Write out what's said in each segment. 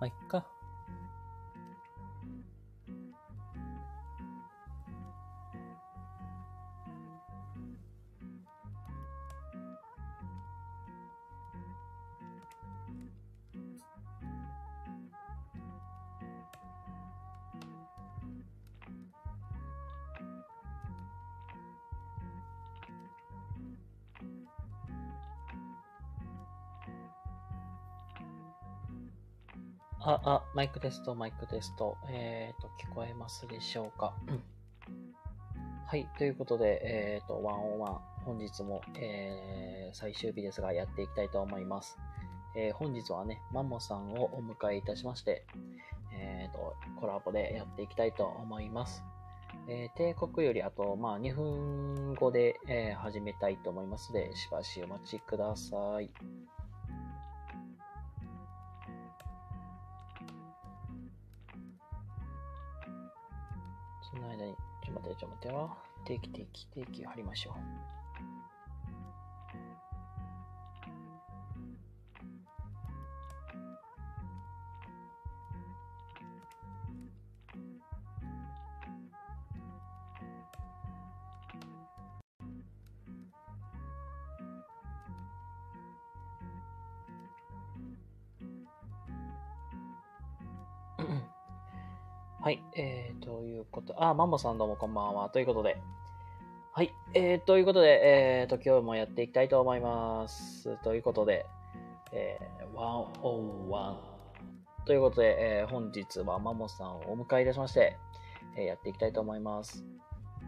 まあ、いっか。あ、あ、マイクテスト、マイクテスト。えっ、と、聞こえますでしょうか？はい、ということで、えっ、と、ワンオンワン、本日も、えー、最終日ですが、やっていきたいと思います。えー本日はね、マンモさんをお迎えいたしまして、えっ、と、コラボでやっていきたいと思います。え帝国よりあと、まあ、2分後で、え始めたいと思いますので、しばしお待ちください。じゃ待って、ちょっと待ってよ。定期定期、定期貼りましょう。こと、あ、マンモさんどうもこんばんは。ということで、はい、えー、ということで、えーと、今日もやっていきたいと思います。ということで、えー、101。ということで、えー本日はマンモさんをお迎えいたしまして、えーやっていきたいと思います。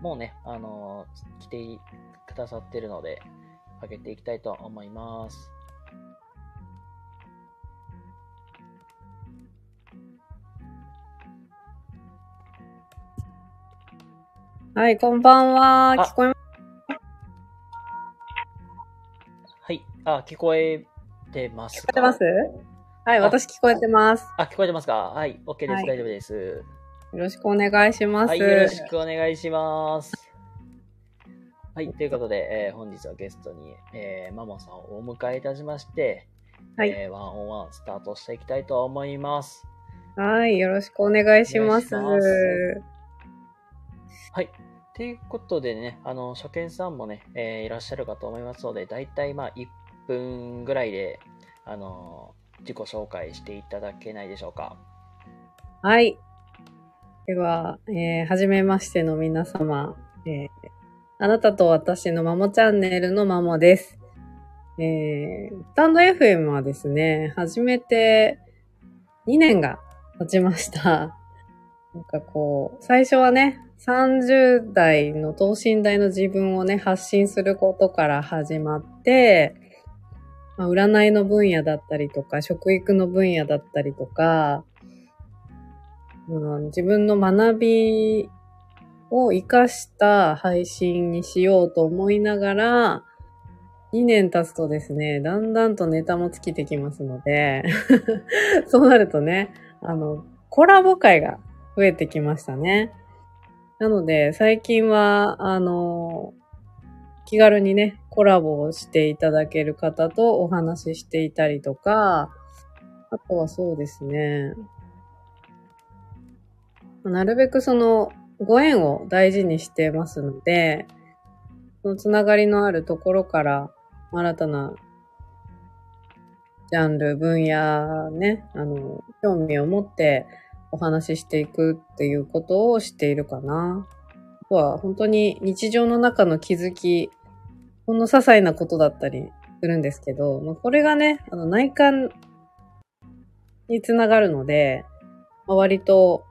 もうね、あのー来てくださってるので、上げていきたいと思います。はい、こんばんは。あ聞こえまはい、あ、聞こえてますか？聞こえてます？はい、あ私聞こえてます。あ、聞こえてますか？はい、OK です。はい大丈夫です。よろしくお願いします。はい、よろしくお願いします。はい、ということで、えー本日はゲストに、えーマモさんをお迎えいたしまして、はいえーワンオンワンスタートしていきたいと思います。はい、よろしくお願いします。ということでね、あの、初見さんもね、えーいらっしゃるかと思いますので、だいたいまあ1分ぐらいで、あの自己紹介していただけないでしょうか。はい。では、えー、はじめましての皆様、えーあなたと私のマモチャンネルのマモです。えー、スタンド FM はですね、始めて2年が経ちました。なんかこう、最初はね、30代の等身大の自分をね、発信することから始まって、まあ、占いの分野だったりとか、食育の分野だったりとか、うん自分の学びを活かした配信にしようと思いながら、2年経つとですね、だんだんとネタも尽きてきますので、そうなるとね、あの、コラボ会が増えてきましたね。なので、最近は、あの、気軽にね、コラボをしていただける方とお話ししていたりとか、あとはそうですね、なるべくそのご縁を大事にしてますので、そのつながりのあるところから新たなジャンル、分野ね、あの、興味を持ってお話ししていくっていうことをしているかな。あとは本当に日常の中の気づき、ほんの些細なことだったりするんですけど、まあ、これがね、あの内観につながるので、まあ割と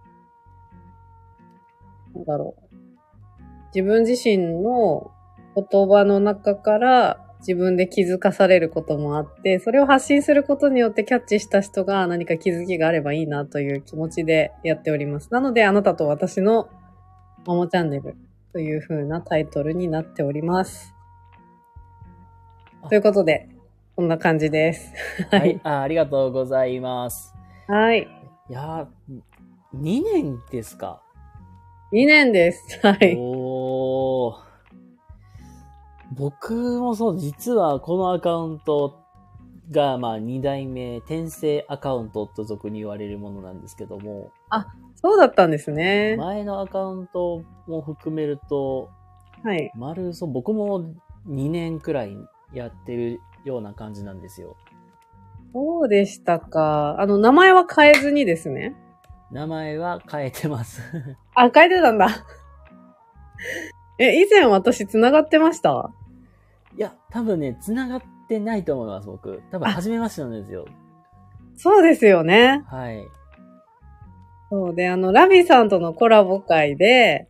なんだろう。自分自身の言葉の中から自分で気づかされることもあって、それを発信することによってキャッチした人が何か気づきがあればいいなという気持ちでやっております。なので、あなたと私のマモチャンネルという風なタイトルになっております。ということで、こんな感じです。ははいい。。あありがとうございます。はい。いやー、2年ですか？2年です。はい。おー。僕もそう、実はこのアカウント、が、まあ、二代目、転生アカウントと俗に言われるものなんですけども、そうだったんですね。前のアカウントも含めると、はい。丸、そう、僕も2年くらいやってるような感じなんですよ。そうでしたか。あの、名前は変えずにですね。名前は変えてます。あ、変えてたんだ。え、以前私繋がってました？いや、多分ね、繋がってないと思います、僕。多分、初めましてなんですよ。そうですよね。はい。そうで、あの、ラビさんとのコラボ会で、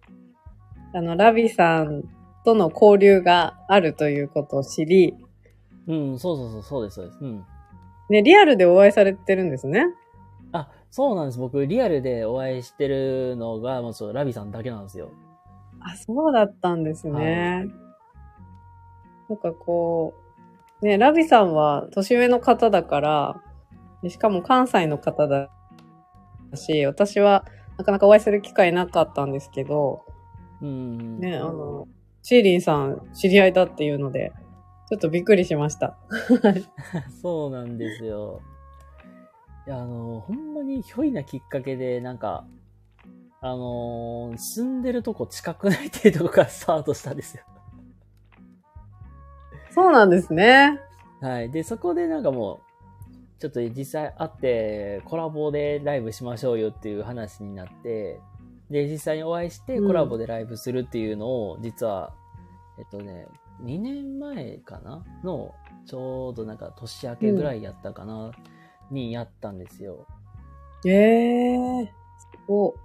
あの、ラビさんとの交流があるということを知り、うん、そうそうそう、そうです、そうです。うん。ね、リアルでお会いされてるんですね。あ、そうなんです。僕、リアルでお会いしてるのが、もうそう、ラビさんだけなんですよ。あ、そうだったんですね。なんかこう、ね、ラビさんは年上の方だから、でしかも関西の方だし、私はなかなかお会いする機会なかったんですけど、うん。ね、あの、シーリンさん知り合いだっていうので、ちょっとびっくりしました。そうなんですよ。いや、あの、ほんまにひょいなきっかけで、なんか、あのー住んでるとこ近くないっていうとこからスタートしたんですよ。そうなんですね。はい。で、そこでなんかもう、ちょっと実際会って、コラボでライブしましょうよっていう話になって、で、実際にお会いしてうんコラボでライブするっていうのを、実は、えっとね、2年前かなの、ちょうどなんか年明けぐらいやったかな、にやったんですよ。ええー、すご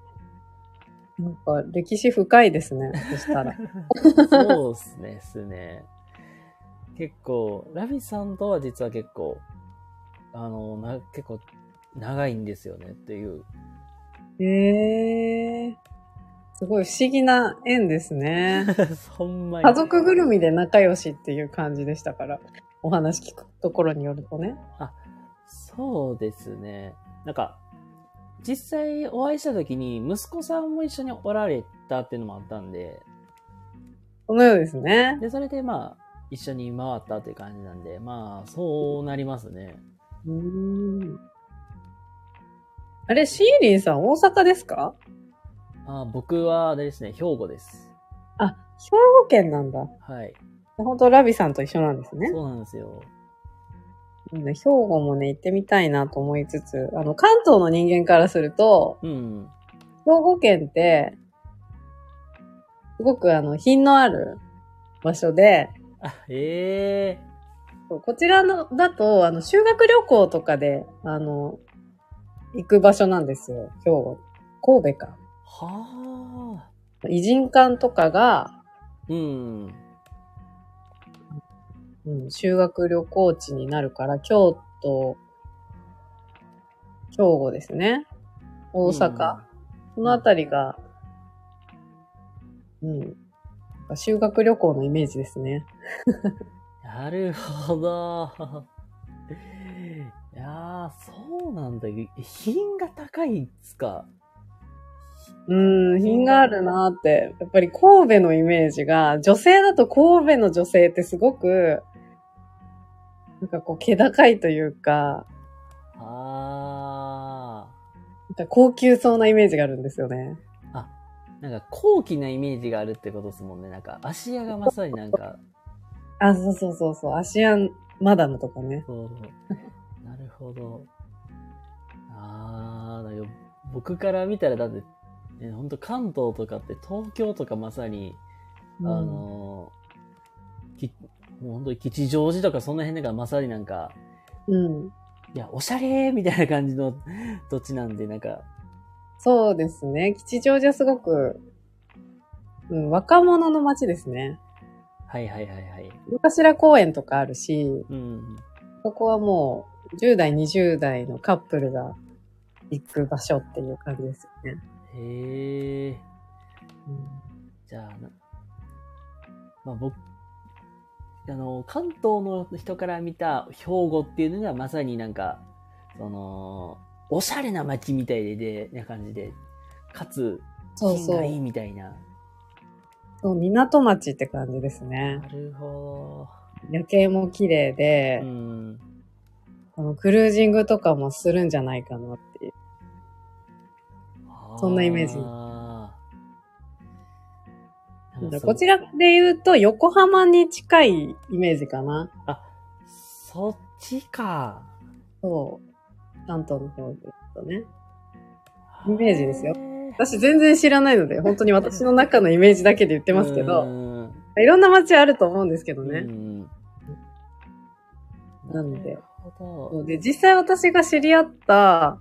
い。なんか歴史深いですね。そしたら。そうっすね、すね。結構、ラビさんとは実は結構、あの、な、結構長いんですよねっていう。ええー、すごい不思議な縁ですね。ほんまに。家族ぐるみで仲良しっていう感じでしたから、お話聞くところによるとね。そうですね。なんか、実際お会いした時に息子さんも一緒におられたっていうのもあったんで、そのようですね。で、それでまあ、一緒に回ったっていう感じなんで、まあ、そうなりますね。うーん。あれ、シーリンさん大阪ですか？あ僕は、あれですね、兵庫です。あ、兵庫県なんだ。はい。本当ラビさんと一緒なんですね。そうなんですよ。うん兵庫もね、行ってみたいなと思いつつ、あの、関東の人間からすると、うん。兵庫県って、すごくあの、品のある場所で、あ、ええそうこちらの、だと、あの、修学旅行とかで、あの、行く場所なんですよ、兵庫。神戸か。はあ。偉人館とかが、うん。うん、修学旅行地になるから、京都、兵庫ですね。大阪。このあたりが、うん。修学旅行のイメージですね。なるほど。いやー、そうなんだ。品が高いっすか？うん、品があるなーって。やっぱり神戸のイメージが、女性だと神戸の女性ってすごく、なんかこう、気高いというか、あなんか高級そうなイメージがあるんですよね。ー。なんか高貴なイメージがあるってことですもんね。なんか芦屋がまさになんか、あ、そうそうそうそう、アシアンマダムとかね。そう。なるほど。あー、だよ僕から見たらだって、ね、ほんと関東とかって東京とかまさに、うんあのーきもう本当に吉祥寺とかその辺がまさになんか、うん。いや、おしゃれーみたいな感じの土地なんで、なんか、そうですね。吉祥寺はすごく、うん、若者の街ですね。はいはいはいはい。井の頭公園とかあるし、うん。そこはもう、10代、20代のカップルが行く場所っていう感じですよね。へえ。うんじゃあな、まあ僕、あの、関東の人から見た兵庫っていうのがまさになんか、その、おしゃれな街みたいで、な感じで、かつ、そうそ品がいいう。みたいな。そう、港町って感じですねな。るほ夜景も綺麗でど。う、ん。このクルージングとかもするんじゃないかなっていう。そんなイメージこちらで言うと、横浜に近いイメージかな。あ、そっちか。そう。関東の方で言うとね。イメージですよ。私全然知らないので、本当に私の中のイメージだけで言ってますけうど、んいろんな街あると思うんですけどね。うんなのでで、実際私が知り合った、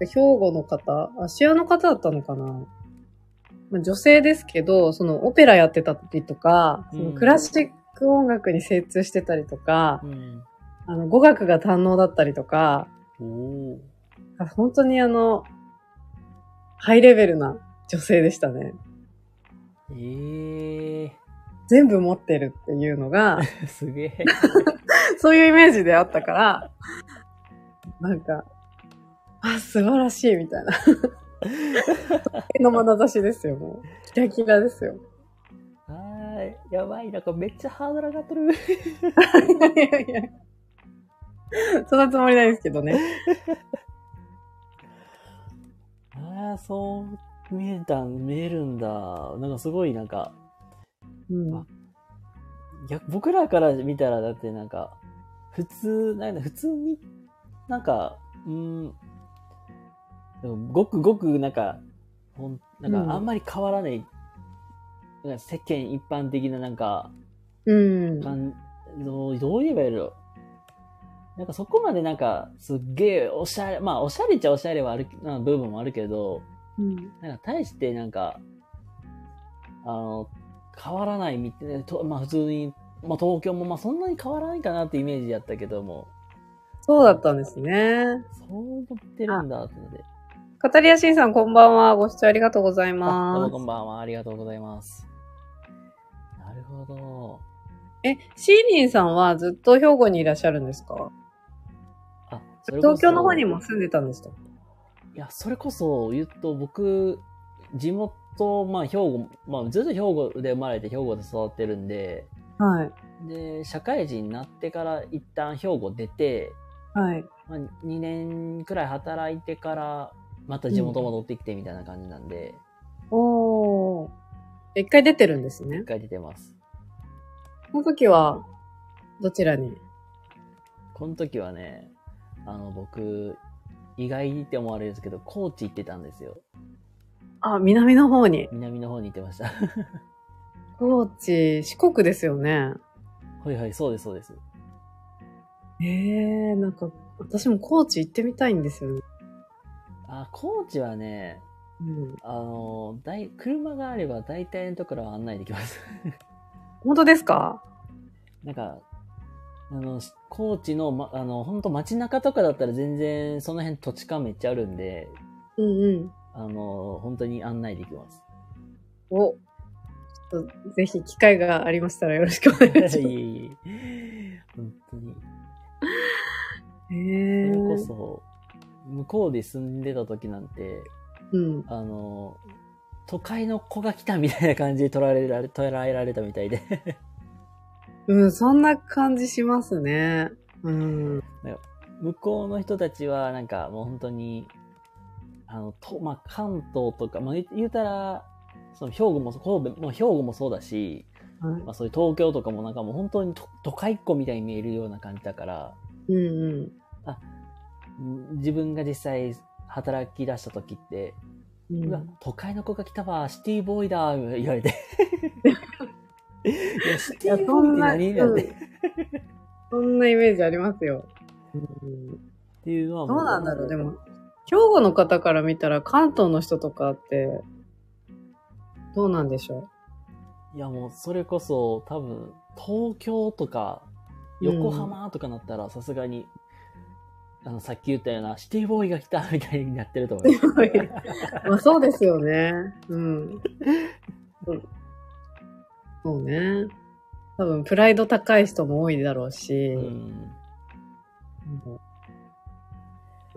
兵庫の方、芦屋の方だったのかな、まあ、女性ですけど、そのオペラやってたりとか、そのクラシック音楽に精通してたりとか、うん。あの語学が堪能だったりとか、本当にあの、ハイレベルな女性でしたね。ええ全部持ってるっていうのが、ー、すげえ。そういうイメージであったから、なんか、あ、素晴らしいみたいな。の眼差しですよ、もう。キラキラですよ。はーい。やばい、なんかめっちゃハードル上がってる。いやいやいや。そんなつもりないですけどね。ああ、そう見えた、見えるんだ。なんかすごいなんか、うん。いや僕らから見たらだってなんか、普通、なんだ、普通に、なんか、うん、ごくごくなんか、ほんなんうんかあんまり変わらない、なんか世間一般的ななんか、うん。かんどうどう言えばいいのなんかそこまでなんか、すっげえおしゃれ、まあおしゃれっちゃおしゃれはあるな部分もあるけど、うん。なんか大してなんか、あの、変わらないみたいな、とまあ普通に、まあ東京もまあそんなに変わらないかなってイメージやったけども、そうだったんですね。そう思ってるんだってので。カタリアシンさんこんばんは。ご視聴ありがとうございあ、どうますもこ。んばんは。ありがとうございます。なるほど。え、シーリンさんはずっと兵庫にいらっしゃるんですか？東京の方にも住んでたんですか？いや、それこそ言うと僕、地元、まあ兵庫、まあずっと兵庫で生まれて兵庫で育ってるんで、はい。で、社会人になってから一旦兵庫出て、はい。まあ、2年くらい働いてから、また地元戻ってきてみたいな感じなんで、おー。一回出てるんですね一。回出てます。その時は、どちらに？この時はね、あの、僕、意外って思われるんですけど、高知行ってたんですよ。あ、南の方に。南の方に行ってました。高知、四国ですよね。はいはい、そうです、そうです。ええー、なんか、私も高知行ってみたいんですよね。あ、高知はね、うん。あの、だい、車があれば大体のところは案内できます。本当ですか？なんか、あの、高知の、ま、あの、本当街中とかだったら全然その辺土地勘めっちゃあるんで、うんうん。あの、本当に案内できます。お、ぜひ機会がありましたらよろしくお願いします。いえいえ。本当に。へえそれこー。そ、向こうで住んでた時なんて、うん。あの、都会の子が来たみたいな感じで捉えられ、捉えられたみたいで。うん、そんな感じしますね。うん。向こうの人たちは、なんかもう本当に、あの、と、まあ、関東とか、まあ、言言うたら、その兵庫も、神戸、もう兵庫もそうだし、はいまあ、そういう東京とかもなんかもう本当に都都会っ子みたいに見えるような感じだから、うんうん。ん自分が実際働き出した時って、ううんわ、都会の子が来たわ、シティボーイだ、言われて。いや、シティボーイって何なんそんなイメージありますよ。うん、ていうのはどもうなんだろう、でも。兵庫の方から見たら関東の人とかって、どうなんでしょいや、もうそれこそ多分、東京とか、横浜とかなったらさすがに、あの、さっき言ったような、シティボーイが来たみたいになってると思います。う まあそうですよね。うん。うんそうね。多分、プライド高い人も多いだろうし、うん。うん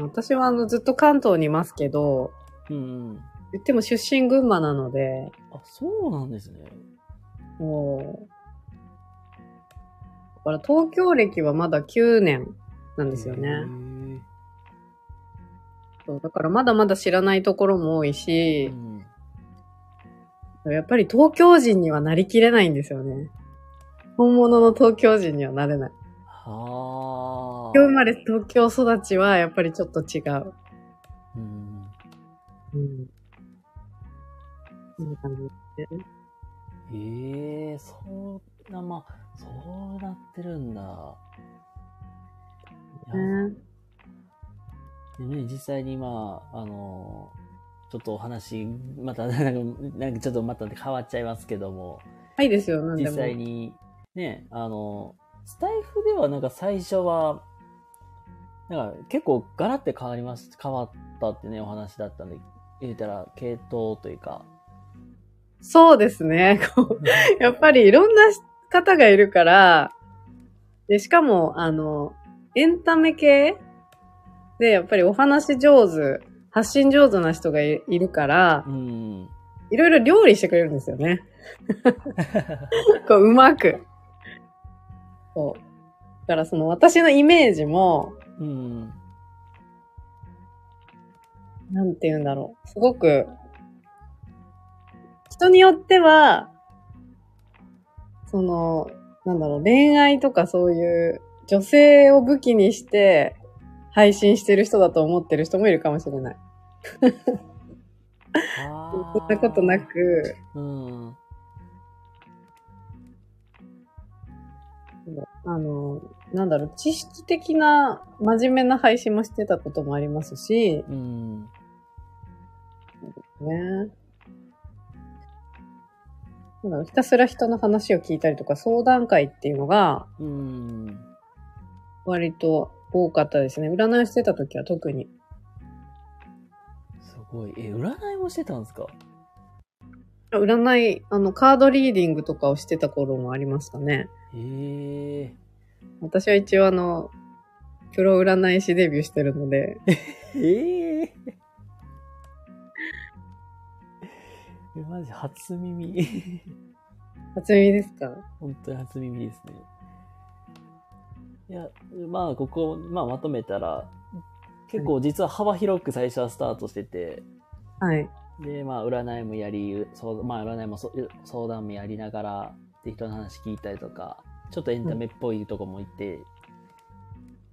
私はあのずっと関東にいますけど、うん。言っても出身群馬なので、あ、そうなんですね。もう、だから東京歴はまだ9年なんですよね。そうだからまだまだ知らないところも多いしう、んやっぱり東京人にはなりきれないんですよね。本物の東京人にはなれない。はあ。東京生まれ東京育ちはやっぱりちょっと違う。うん。うん。そんな感じですね。ええそうな、まあ、そうなってるんだ。ねでね、実際にまあ、あの、ちょっとお話、また、なんか、なんかちょっとまた変わっちゃいますけども、はいいですよ、なんで実も。際に、ね、あの、スタイフではなんか最初は、なんか結構ガラって変わります、変わったってね、お話だったんで、言うたら、系統というか、そうですね。やっぱりいろんな方がいるから、で、しかも、あの、エンタメ系で、やっぱりお話上手、発信上手な人がいいるからう、ん。いろいろ料理してくれるんですよね。こう、うまく。そう。だからその私のイメージも、うん。なんて言うんだろう。すごく、人によっては、その、なんだろう、恋愛とかそういう女性を武器にして配信してる人だと思ってる人もいるかもしれない。あそんなことなく、うん。あの、なんだろう、知識的な真面目な配信もしてたこともありますし、うん。ね。なんひたすら人の話を聞いたりとか、相談会っていうのがうん。割と多かったですね。占いしてた時は特に。すごい。え、占いもしてたんですか？占い、あの、カードリーディングとかをしてた頃もありましたね。へえ。私は一応あの、プロ占い師デビューしてるので、え ええ、マジ初耳。初耳ですか？本当に初耳ですね。いや、まあ、ここ、まあ、まとめたら、結構実は幅広く最初はスタートしてて、はい。で、まあ、占いもやり、そうまあ、占いもそ相談もやりながら、で、人の話聞いたりとか、ちょっとエンタメっぽいとこも行って、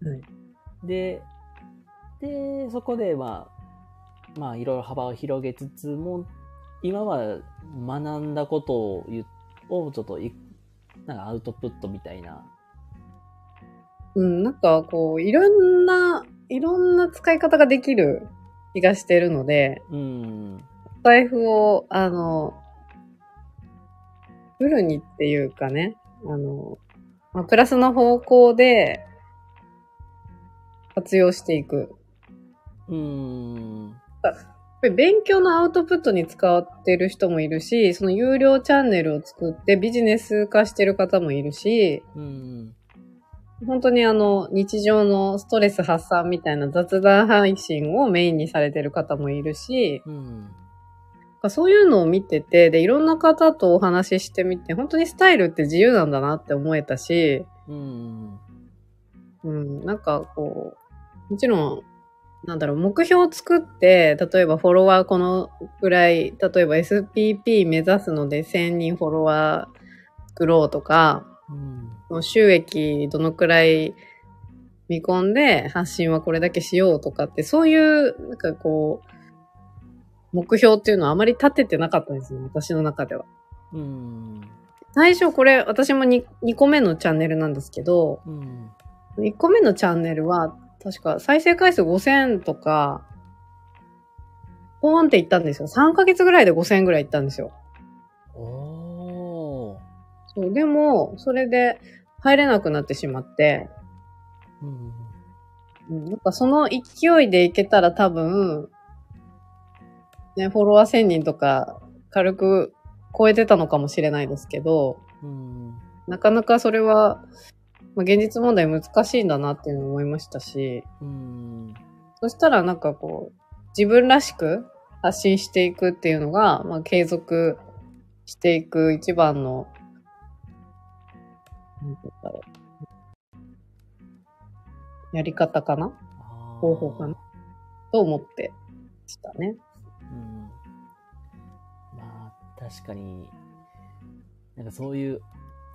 はい。で、で、そこで、まあ、まあ、いろいろ幅を広げつつも、今は学んだことををちょっとい、なんかアウトプットみたいな。うん、なんかこう、いろんな、いろんな使い方ができる気がしてるので、うん。財布を、あの、フルにっていうかね、あの、まあ、プラスの方向で活用していく。うん。やっぱり勉強のアウトプットに使ってる人もいるし、その有料チャンネルを作ってビジネス化してる方もいるし、うん。本当にあの、日常のストレス発散みたいな雑談配信をメインにされてる方もいるし、うん。そういうのを見てて、で、いろんな方とお話ししてみて、本当にスタイルって自由なんだなって思えたし、うん。うん、なんかこう、もちろん、なんだろう、目標を作って、例えばフォロワーこのくらい、例えば SPP 目指すので1000人フォロワー作ろうとか、うん。収益どのくらい見込んで発信はこれだけしようとかって、そういう、なんかこう、目標っていうのはあまり立ててなかったんですよ、私の中では。うん。最初これ、私も 2, 2個目のチャンネルなんですけど、うん。1個目のチャンネルは、確か再生回数5000とか、ポーンっていったんですよ。3ヶ月ぐらいで5000ぐらいいったんですよ。そう、でも、それで入れなくなってしまって、うん。うん、なんかその勢いでいけたら多分、ね、フォロワー1000人とか軽く超えてたのかもしれないですけど、うん。なかなかそれは、まあ、現実問題難しいんだなっていうのを思いましたし、うん。そしたらなんかこう、自分らしく発信していくっていうのが、まあ、継続していく一番の、なんて言うんだろう。やり方かな？方法かな？と思ってましたね。うん。まあ、確かに、なんかそういう、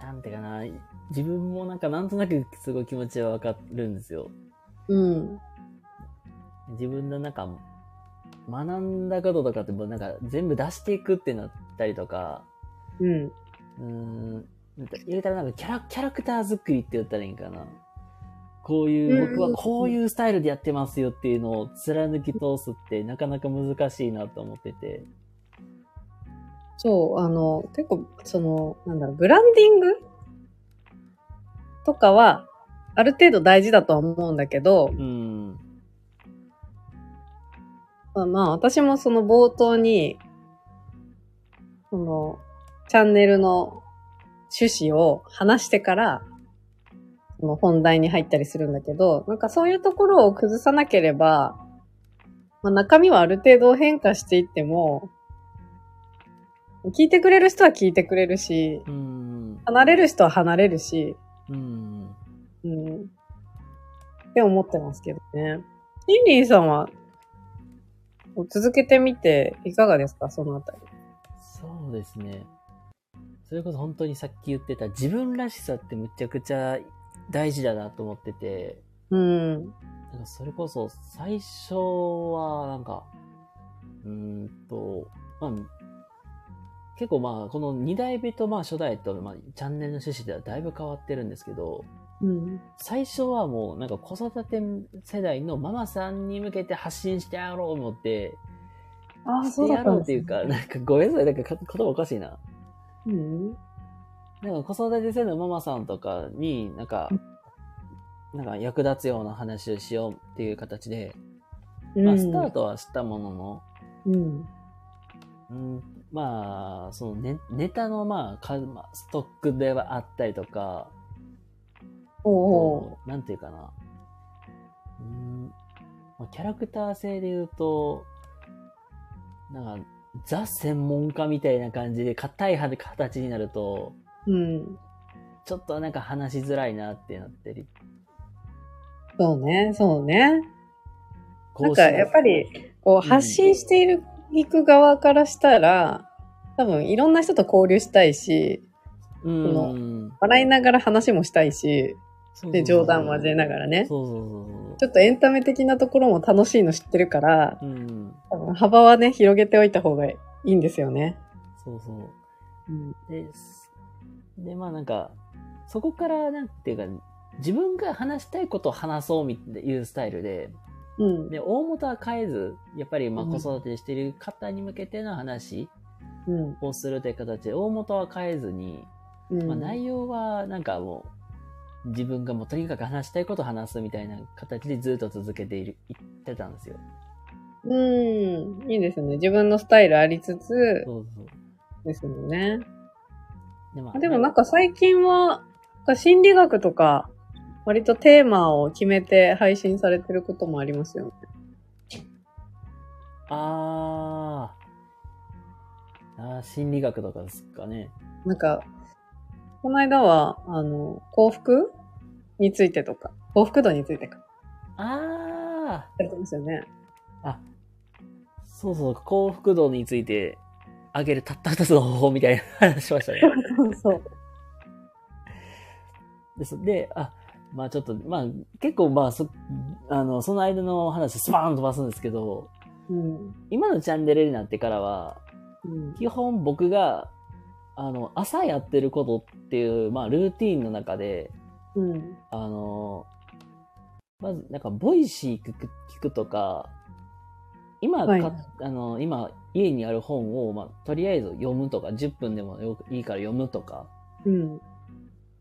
なんていうかな、自分もなんかなんとなくすごい気持ちはわかるんですよ。うん。自分のなんか、学んだこととかってもうなんか全部出していくってなったりとか、うん。うーん、言うたらなんかキャラ、キャラクター作りって言ったらいいんかな。こういう、僕はこういうスタイルでやってますよっていうのを貫き通すってなかなか難しいなと思ってて。そう、あの、結構、その、なんだろう、ブランディング？とかは、ある程度大事だとは思うんだけど、うん。まあ、まあ、私もその冒頭に、その、チャンネルの趣旨を話してから、その本題に入ったりするんだけど、なんかそういうところを崩さなければ、まあ、中身はある程度変化していっても、聞いてくれる人は聞いてくれるし、うん。離れる人は離れるし、うん。うん。って思ってますけどね。リンリンさんは、続けてみていかがですか？そのあたり。そうですね。それこそ本当にさっき言ってた自分らしさってむちゃくちゃ大事だなと思ってて、うん。なんかそれこそ最初はなんか、うーんと、まあ、結構まあ、この2代目とまあ初代と、まあ、チャンネルの趣旨ではだいぶ変わってるんですけど、うん。最初はもうなんか子育て世代のママさんに向けて発信してやろうと思って、ああ、してやろうっていうか、なんかごめんなさい、なんかか言葉おかしいな。うん。なんか子育て世代のママさんとかになんか、なんか役立つような話をしようっていう形で、まあスタートはしたものの、うん。うん、まあ、そのネネタのまあ、かまあストックではあったりとか、おおなんていうかな。うんまあ、キャラクター性で言うと、なんか、ザ専門家みたいな感じで硬い形になると、うん。ちょっとなんか話しづらいなってなってり。そうね、そうね。なんか、やっぱり、こう、発信している、いく側からしたら、多分、いろんな人と交流したいし、うん、のうん笑いながら話もしたいし、で、冗談交えながらね。そうそうそうちょっとエンタメ的なところも楽しいの知ってるから、そう。うん。多分幅はね、広げておいた方がいいんですよね。そうそう。うん。で、すで、まあなんか、そこからなんていうか、自分が話したいことを話そうみたいなスタイルで、うん。で、大元は変えず、やっぱりまあうん子育てしている方に向けての話うん。をするという形で、大元は変えずに、うん。まあ内容はなんかもう、自分がもうとにかく話したいことを話すみたいな形でずっと続けている、いってたんですよ。うん。いいですね。自分のスタイルありつつ、そうそう。ですよね。でまでもなんか最近は、心理学とか、割とテーマを決めて配信されてることもありますよね。あー。あー心理学とかですかね。なんか、この間は、あの、幸福？についてとか、幸福度についてか、あやってますよね。ー。あ、そうそう、幸福度について上げるたった二つの方法みたいな話しましたね。そうそう。ですで、あ、まあちょっと、まあ結構まあそ、あの、その間の話スパーンと飛ばすんですけど、うん。今のチャンネルになってからは、うん。基本僕が、あの、朝やってることっていう、まあルーティーンの中で、うん。あの、まず、なんか、 Voicy 聞く聞くとか、今か、はいあの、今、家にある本を、まあ、とりあえず読むとか、10分でもよいいから読むとか、うん。っ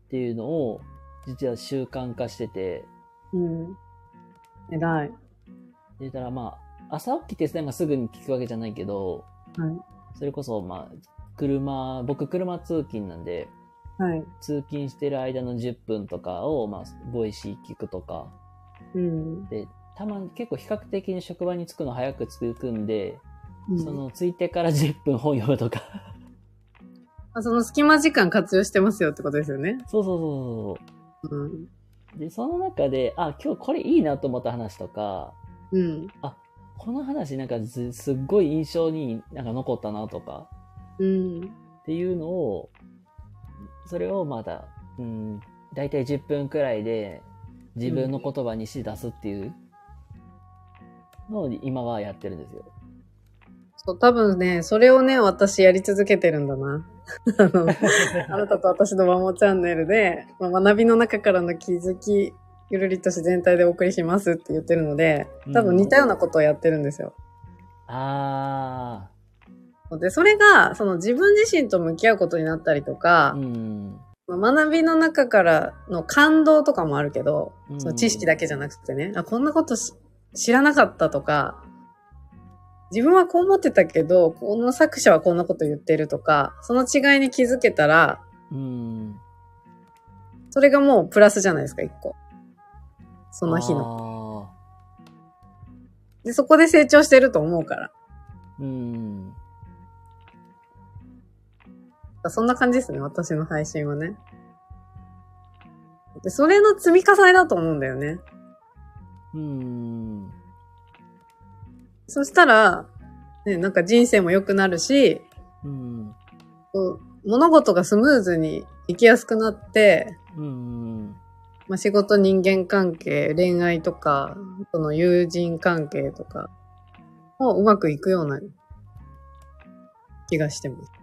ていうのを、実は習慣化してて、うん。偉い。でたら、まあ、朝起きてなんかすぐに聞くわけじゃないけど、はい。それこそ、まあ、車、僕車通勤なんで、はい。通勤してる間の10分とかを、まあ、 Voicy 聞くとか、うん。で、たまに結構比較的に職場に着くの早く着くんで、うんその、着いてから10分本読むとか。あその隙間時間活用してますよってことですよね。そうそうそうそう。うん。で、その中で、あ、今日これいいなと思った話とか、うん。この話なんかすすっごい印象になんか残ったなとか、うん。っていうのを、それをまだ、うん、だいたい10分くらいで自分の言葉にして出すっていうのを今はやってるんですよ。そう、多分ね、それをね、私やり続けてるんだな。あの、あなたと私のマモチャンネルで、まあ、学びの中からの気づき、ゆるりとし全体でお送りしますって言ってるので、多分似たようなことをやってるんですよ。あで、それが、その自分自身と向き合うことになったりとかー、、うん。まあ学びの中からの感動とかもあるけど、うんその知識だけじゃなくてね、あ、こんなことし知らなかったとか、自分はこう思ってたけど、この作者はこんなこと言ってるとか、その違いに気づけたら、うん。それがもうプラスじゃないですか、一個。その日の。の。で、そこで成長してると思うから。うん。そんな感じですね、私の配信はね。で、それの積み重ねだと思うんだよね。うん。そしたら、ね、なんか人生も良くなるし、うん。物事がスムーズにいきやすくなって、うん。まあ、仕事、人間関係、恋愛とか、その友人関係とか、もうまくいくような気がしてます。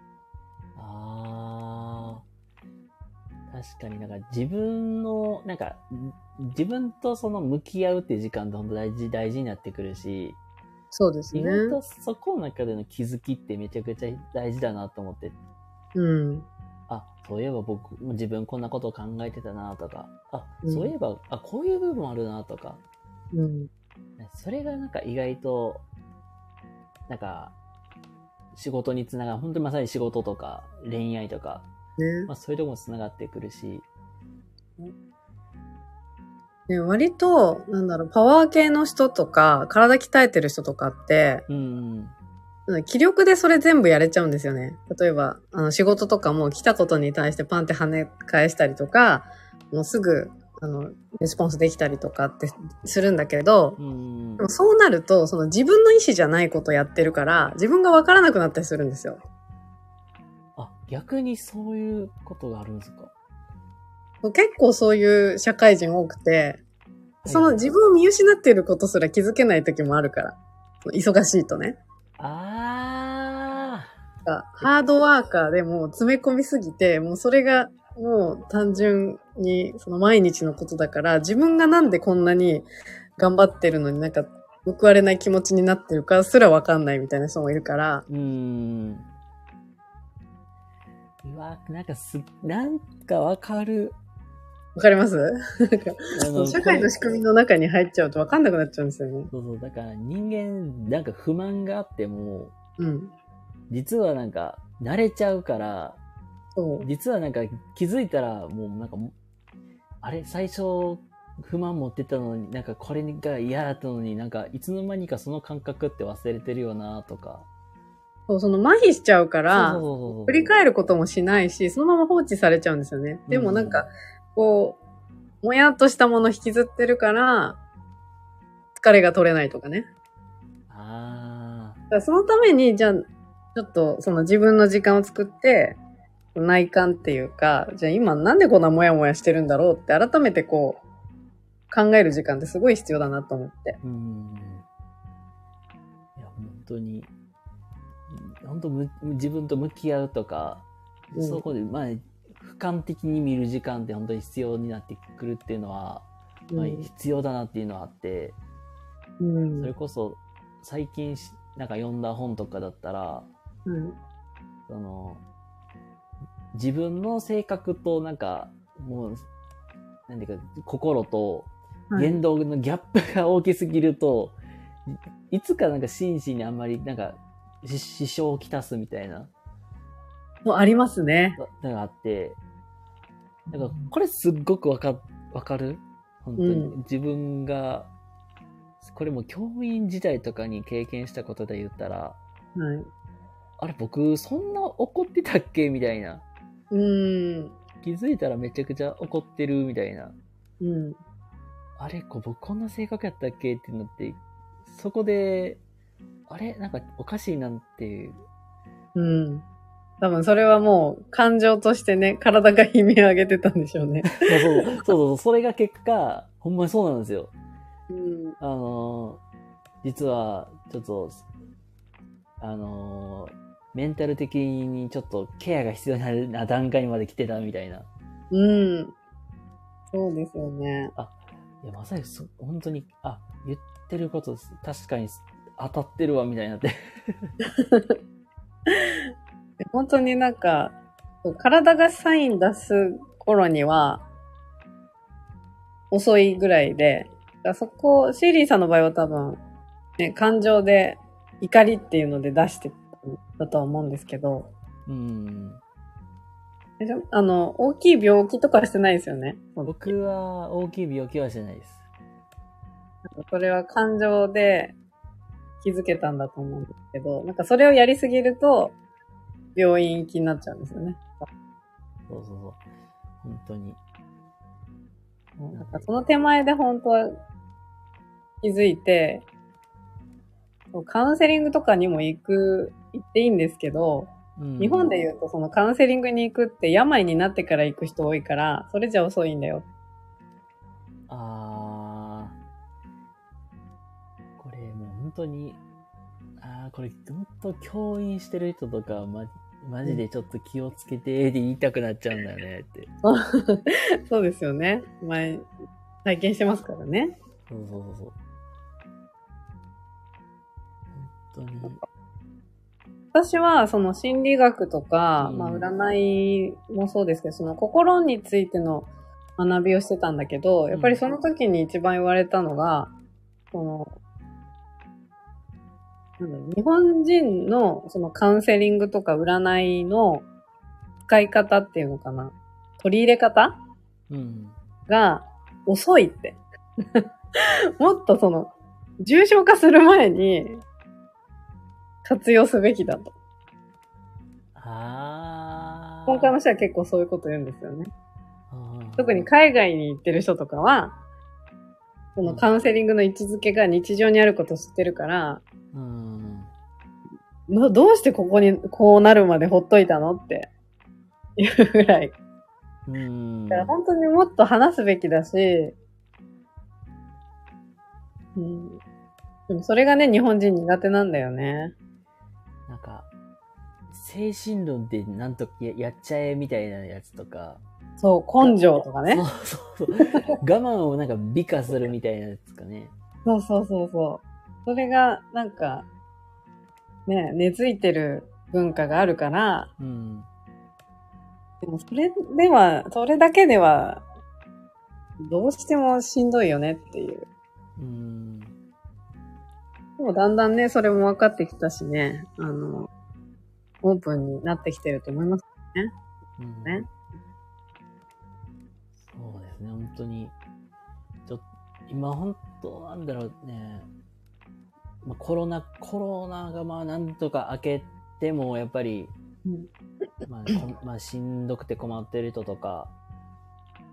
確かになんか自分の、なんか、自分とその向き合うっていう時間って本当大事、大事になってくるし、そうですね意。外とそこの中での気づきってめちゃくちゃ大事だなと思って、うん。あ、そういえば僕、自分こんなこと考えてたなとか、あ、うんそういえば、あ、こういう部分あるなとか、うん。それがなんか意外と、なんか、仕事につながる、本当にまさに仕事とか恋愛とか、ねまあそういうところもつながってくるし、ね。割と、なんだろう、パワー系の人とか、体鍛えてる人とかって、うん、うん気力でそれ全部やれちゃうんですよね。例えば、あの、仕事とかも来たことに対してパンって跳ね返したりとか、もうすぐ、あの、レスポンスできたりとかってするんだけど、うんでも、そうなると、その自分の意思じゃないことやってるから、自分がわからなくなったりするんですよ。あ、逆にそういうことがあるんですか？結構そういう社会人多くて、その自分を見失っていることすら気づけない時もあるから。忙しいとね。あハードワーカーでもう詰め込みすぎて、もうそれがもう単純にその毎日のことだから、自分がなんでこんなに頑張ってるのになんか報われない気持ちになってるかすらわかんないみたいな人もいるから、ー、うーん。なんかす、なんかわかる。わかります？なんか社会の仕組みの中に入っちゃうとわかんなくなっちゃうんですよね。そうそう、だから人間、なんか不満があっても、うん。実はなんか、慣れちゃうから、そう。実はなんか気づいたら、もうなんか、あれ、最初、不満持ってたのに、なんかこれが嫌だったのに、なんかいつの間にかその感覚って忘れてるよな、とか。そう、その麻痺しちゃうから、振り返ることもしないし、そのまま放置されちゃうんですよね。でもなんか、こう、もやっとしたもの引きずってるから、疲れが取れないとかね。あだからそのために、じゃあ、ちょっとその自分の時間を作って、内観っていうか、じゃあ今なんでこんなモヤモヤしてるんだろうって改めてこう、考える時間ってすごい必要だなと思って。ー、うん。いや、本当に、本当む自分と向き合うとか、うん。そこで、まあ、俯瞰的に見る時間って本当に必要になってくるっていうのは、まあ、うん必要だなっていうのはあって、うん。それこそ最近しなんか読んだ本とかだったら、うん。その、自分の性格となんか、もう、なんていうか、心とはい。言動のギャップが大きすぎると、いいつかなんか心身にあんまりなんか、し支障をきたすみたいな、もうありますね。のがあって、なんか、これすっごくわか、わかる？本当に、うん自分が、これも教員時代とかに経験したことで言ったら、はい。あれ僕そんな怒ってたっけみたいな。うん。気づいたらめちゃくちゃ怒ってるみたいな。うん。あれ、こ僕こんな性格やったっけってなって、そこで、あれ？なんかおかしいなんていう。うん。多分それはもう感情としてね、体が悲鳴上げてたんでしょうね。そうそうそうそう、それが結果、ほんまにそうなんですよ。うん。あのー実は、ちょっと、あのーメンタル的にちょっとケアが必要なな段階にまで来てたみたいな。うん。そうですよね。いや、まさにそ、本当に、あ、言ってること、確かに当たってるわ、みたいになって。で本当になんか、体がサイン出す頃には、遅いぐらいで、だからそこ、シーリーさんの場合は多分、ね、感情で怒りっていうので出してだとは思うんですけど、うん。あの、大きい病気とかしてないですよね？僕は大きい病気はしてないです。それは感情で気づけたんだと思うんですけど、なんかそれをやりすぎると、病院行きになっちゃうんですよね。そうそうそう。本当に。なんかその手前で本当は気づいて、カウンセリングとかにも行く、行っていいんですけど、うん、日本で言うとそのカウンセリングに行くって病になってから行く人多いから、それじゃ遅いんだよ。あ当に、あー、これ本当教員してる人とか、ま、マジでちょっと気をつけてって言いたくなっちゃうんだよねって。そうですよね。前、体験してますからね。そうそうそうそう。本当に。私はその心理学とか、うんまあ占いもそうですけど、その心についての学びをしてたんだけど、やっぱりその時に一番言われたのが、その、日本人のそのカウンセリングとか占いの使い方っていうのかな取り入れ方？うん。が遅いって。もっとその、重症化する前に活用すべきだと。あー。今回の人は結構そういうこと言うんですよね。特に海外に行ってる人とかは、そのカウンセリングの位置づけが日常にあることを知ってるから、うん。などうしてここにこうなるまでほっといたのっていうぐらい。うん。だから本当にもっと話すべきだし、うん、でもそれがね、日本人苦手なんだよね。なんか、精神論でなんとかややっちゃえみたいなやつとか、そう、根性とかね。そうそうそう。我慢をなんか美化するみたいなやつかね。そうそうそうそう。それが、なんか、ね、根付いてる文化があるから、うん。でもそれでは、それだけでは、どうしてもしんどいよねっていう。うん。でもだんだんね、それも分かってきたしね、あの、オープンになってきてると思います。うんねそうですね、本当に。ちょっと、今本当なんだろうね。まあ、コロナ、コロナがまあなんとか明けても、やっぱり、うんまあ、こまあ、しんどくて困ってる人とか、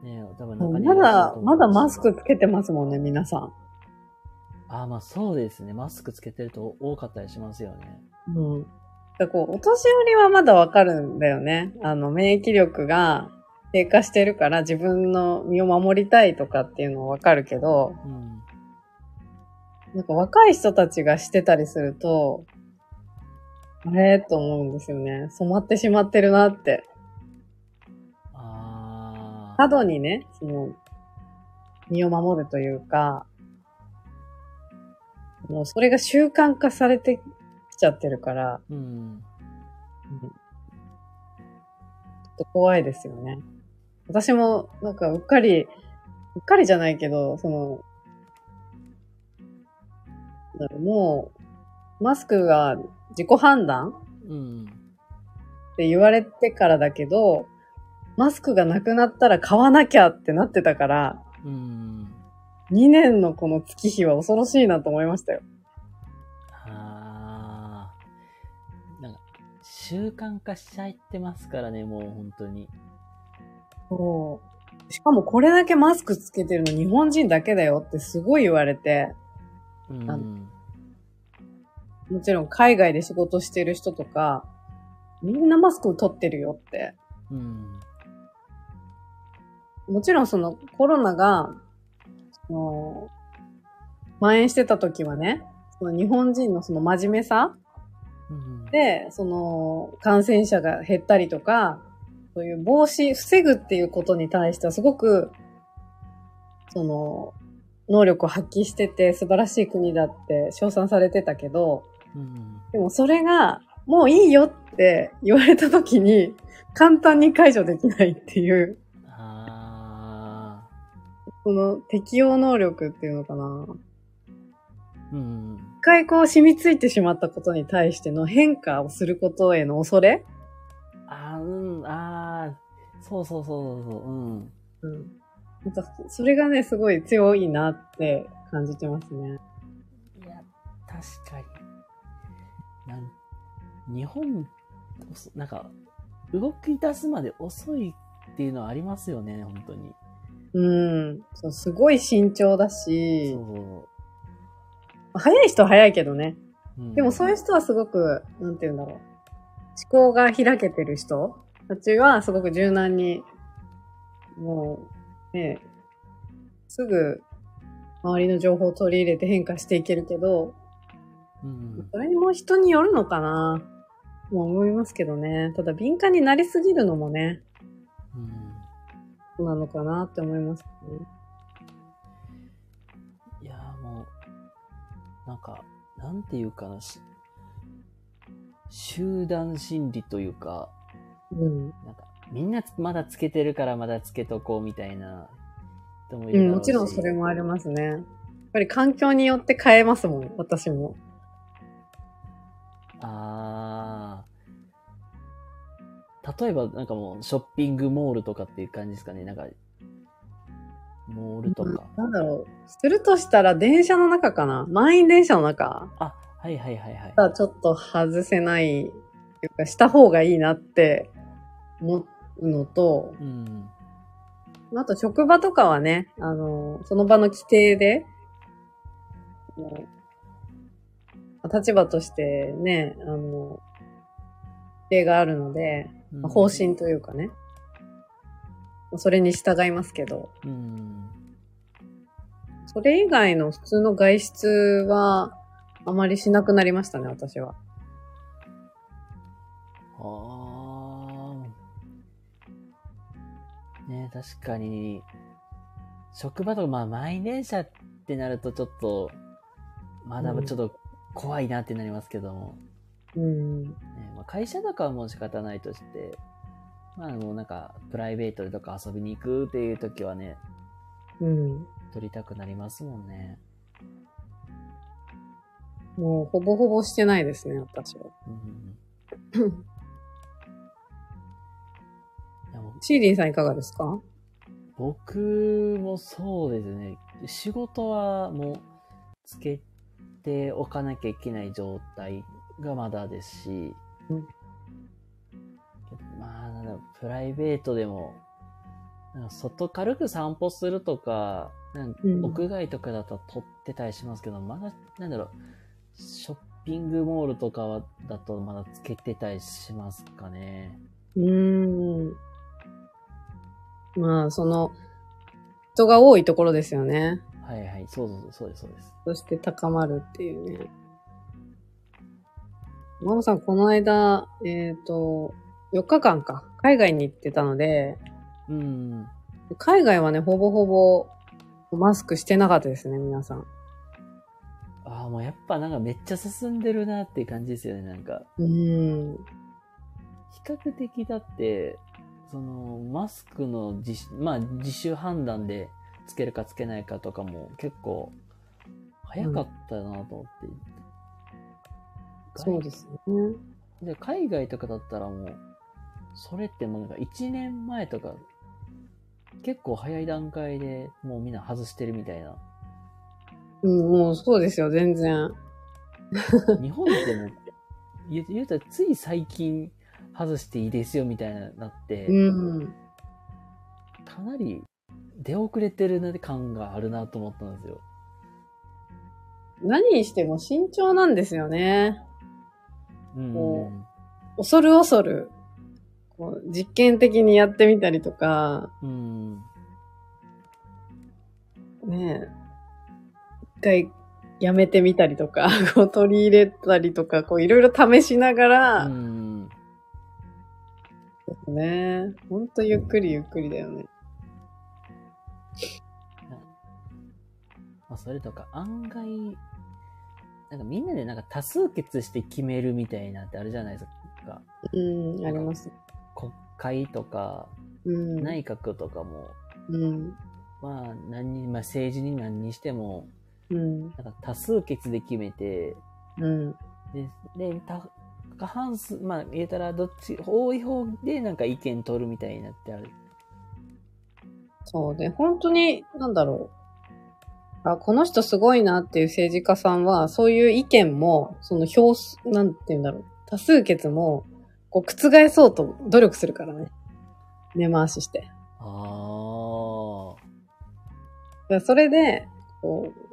ね多分中にまだまだマスクつけてますもんね、皆さん。ああ、まあそうですね。マスクつけてると多かったりしますよね。うん。だこう、お年寄りはまだわかるんだよね。あの、免疫力が低下してるから自分の身を守りたいとかっていうのはわかるけど、うん。なんか若い人たちがしてたりすると、あれと思うんですよね。染まってしまってるなって。ああ。過度にね、その、身を守るというか、もうそれが習慣化されてきちゃってるから、うん。うんちょっと怖いですよね。私も、なんか、うっかり、うっかりじゃないけど、その、だろうもう、マスクが自己判断うん。って言われてからだけど、マスクがなくなったら買わなきゃってなってたから、うん。2年のこの月日は恐ろしいなと思いましたよ。ああ。なんか、習慣化しちゃってますからね、もう本当に。そしかもこれだけマスクつけてるの日本人だけだよってすごい言われて、うん。あもちろん海外で仕事してる人とか、みんなマスク取ってるよって。うん。もちろんそのコロナが、その、蔓延してた時はね、その日本人のその真面目さうん。で、その感染者が減ったりとか、そういう防止、防ぐっていうことに対してはすごく、その、能力を発揮してて素晴らしい国だって称賛されてたけど、うん。でもそれが、もういいよって言われた時に、簡単に解除できないっていう、あその適応能力っていうのかな。ー。うん。一回こう染みついてしまったことに対しての変化をすることへの恐れ？あー、うん、あー。そうそうそうそうそう。うん。うん。なんか、それがね、すごい強いなって感じてますね。いや、確かに。なん日本、なんか、動き出すまで遅いっていうのはありますよね、本当に。うん。そう、すごい慎重だそし、う早い人は早いけどね。うんでもそういう人はすごく、なんて言うんだろう。思考が開けてる人たちはすごく柔軟に、もう、ね、すぐ周りの情報を取り入れて変化していけるけど、うん。それにも人によるのかなもう思いますけどね。ただ敏感になりすぎるのもね、うん。そうなのかなって思いますね。いやーもう、なんか、なんていうかな、し集団心理というか、うん。なんか、みんなつまだつけてるからまだつけとこうみたいな人もいうるん、もちろんそれもありますね。やっぱり環境によって変えますもん、私も。あー。例えば、なんかもう、ショッピングモールとかっていう感じですかね。なんか、モールとか。なんだろう。するとしたら電車の中かな満員電車の中あ、はいはいはいはい。はちょっと外せない、っていうか、した方がいいなって思うのと、うん。あと職場とかはね、あの、その場の規定で、立場としてね、あの、規定があるので、まあ方針というかね、それに従いますけど、うん。それ以外の普通の外出は、あまりしなくなりましたね、私は。あね確かに、職場とか、まあ、満員電車ってなるとちょっと、まだちょっと怖いなってなりますけども、うん。ねまあ、会社とかはもう仕方ないとして、まあもうなんか、プライベートでとか遊びに行くっていう時はね、うん。取りたくなりますもんね。もう、ほぼほぼしてないですね、私は。うん。シーリンさんいかがですか？僕もそうですね。仕事はもうつけておかなきゃいけない状態がまだですし、うんまあ、なんだろうプライベートでも、外軽く散歩するとか、なんかうん屋外とかだと撮ってたりしますけど、まだ、なんだろう、ショッピングモールとかはだとまだつけてたりしますかね。うーん。まあ、その、人が多いところですよね。はいはい、そうそうそう、そうです、そうです。そして高まるっていうね。マモさん、この間、えっ、と、4日間か、海外に行ってたので、うん。海外はね、ほぼほぼ、マスクしてなかったですね、皆さん。ああ、もうやっぱなんかめっちゃ進んでるなっていう感じですよね、なんか。うーん。比較的だって、その、マスクの自主、まあ自主判断でつけるかつけないかとかも結構早かったなと思って。そうですね。で、海外とかだったらもう、それってもうなんか1年前とか、結構早い段階でもうみんな外してるみたいな。うん、もうそうですよ、全然。日本ってもう言うたらつい最近外していいですよみたいななって、うん。かなり出遅れてるな感があるなと思ったんですよ。何にしても慎重なんですよね。うん。こ恐る恐る、こう実験的にやってみたりとか、うん。ねえ、一回やめてみたりとか、こう取り入れたりとか、こういろいろ試しながら、うん。ねほんとゆっくりゆっくりだよね。まあ、それとか案外、なんかみんなでなんか多数決して決めるみたいなってあるじゃないですか。うん、あります。国会とかうん。内閣とかも、うん。まあ何に、まあ政治に何にしても、うん。なんか多数決で決めて、うん。で、で、た過半数、まあ言えたらどっち、多い方でなんか意見取るみたいになってある。そうで、本当に、なんだろう。あ、この人すごいなっていう政治家さんは、そういう意見も、その票数、なんて言うんだろう。多数決も、こう、覆そうと努力するからね。根回しして。ああ。それで、こう、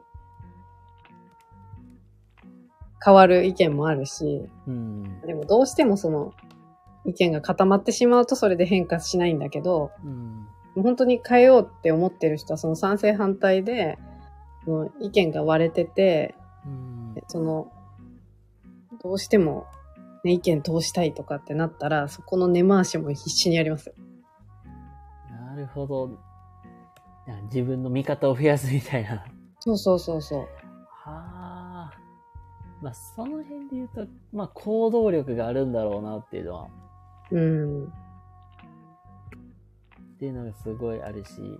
変わる意見もあるし、うん。でもどうしてもその、意見が固まってしまうとそれで変化しないんだけど、うん。もう本当に変えようって思ってる人はその賛成反対で、意見が割れてて、うん。その、どうしても、ね、意見通したいとかってなったら、そこの根回しも必死にやりますよ。なるほど。自分の味方を増やすみたいな。そうそうそうそう。はあ。まあ、その辺で言うと、まあ、行動力があるんだろうなっていうのは、うん。っていうのがすごいあるし、うん。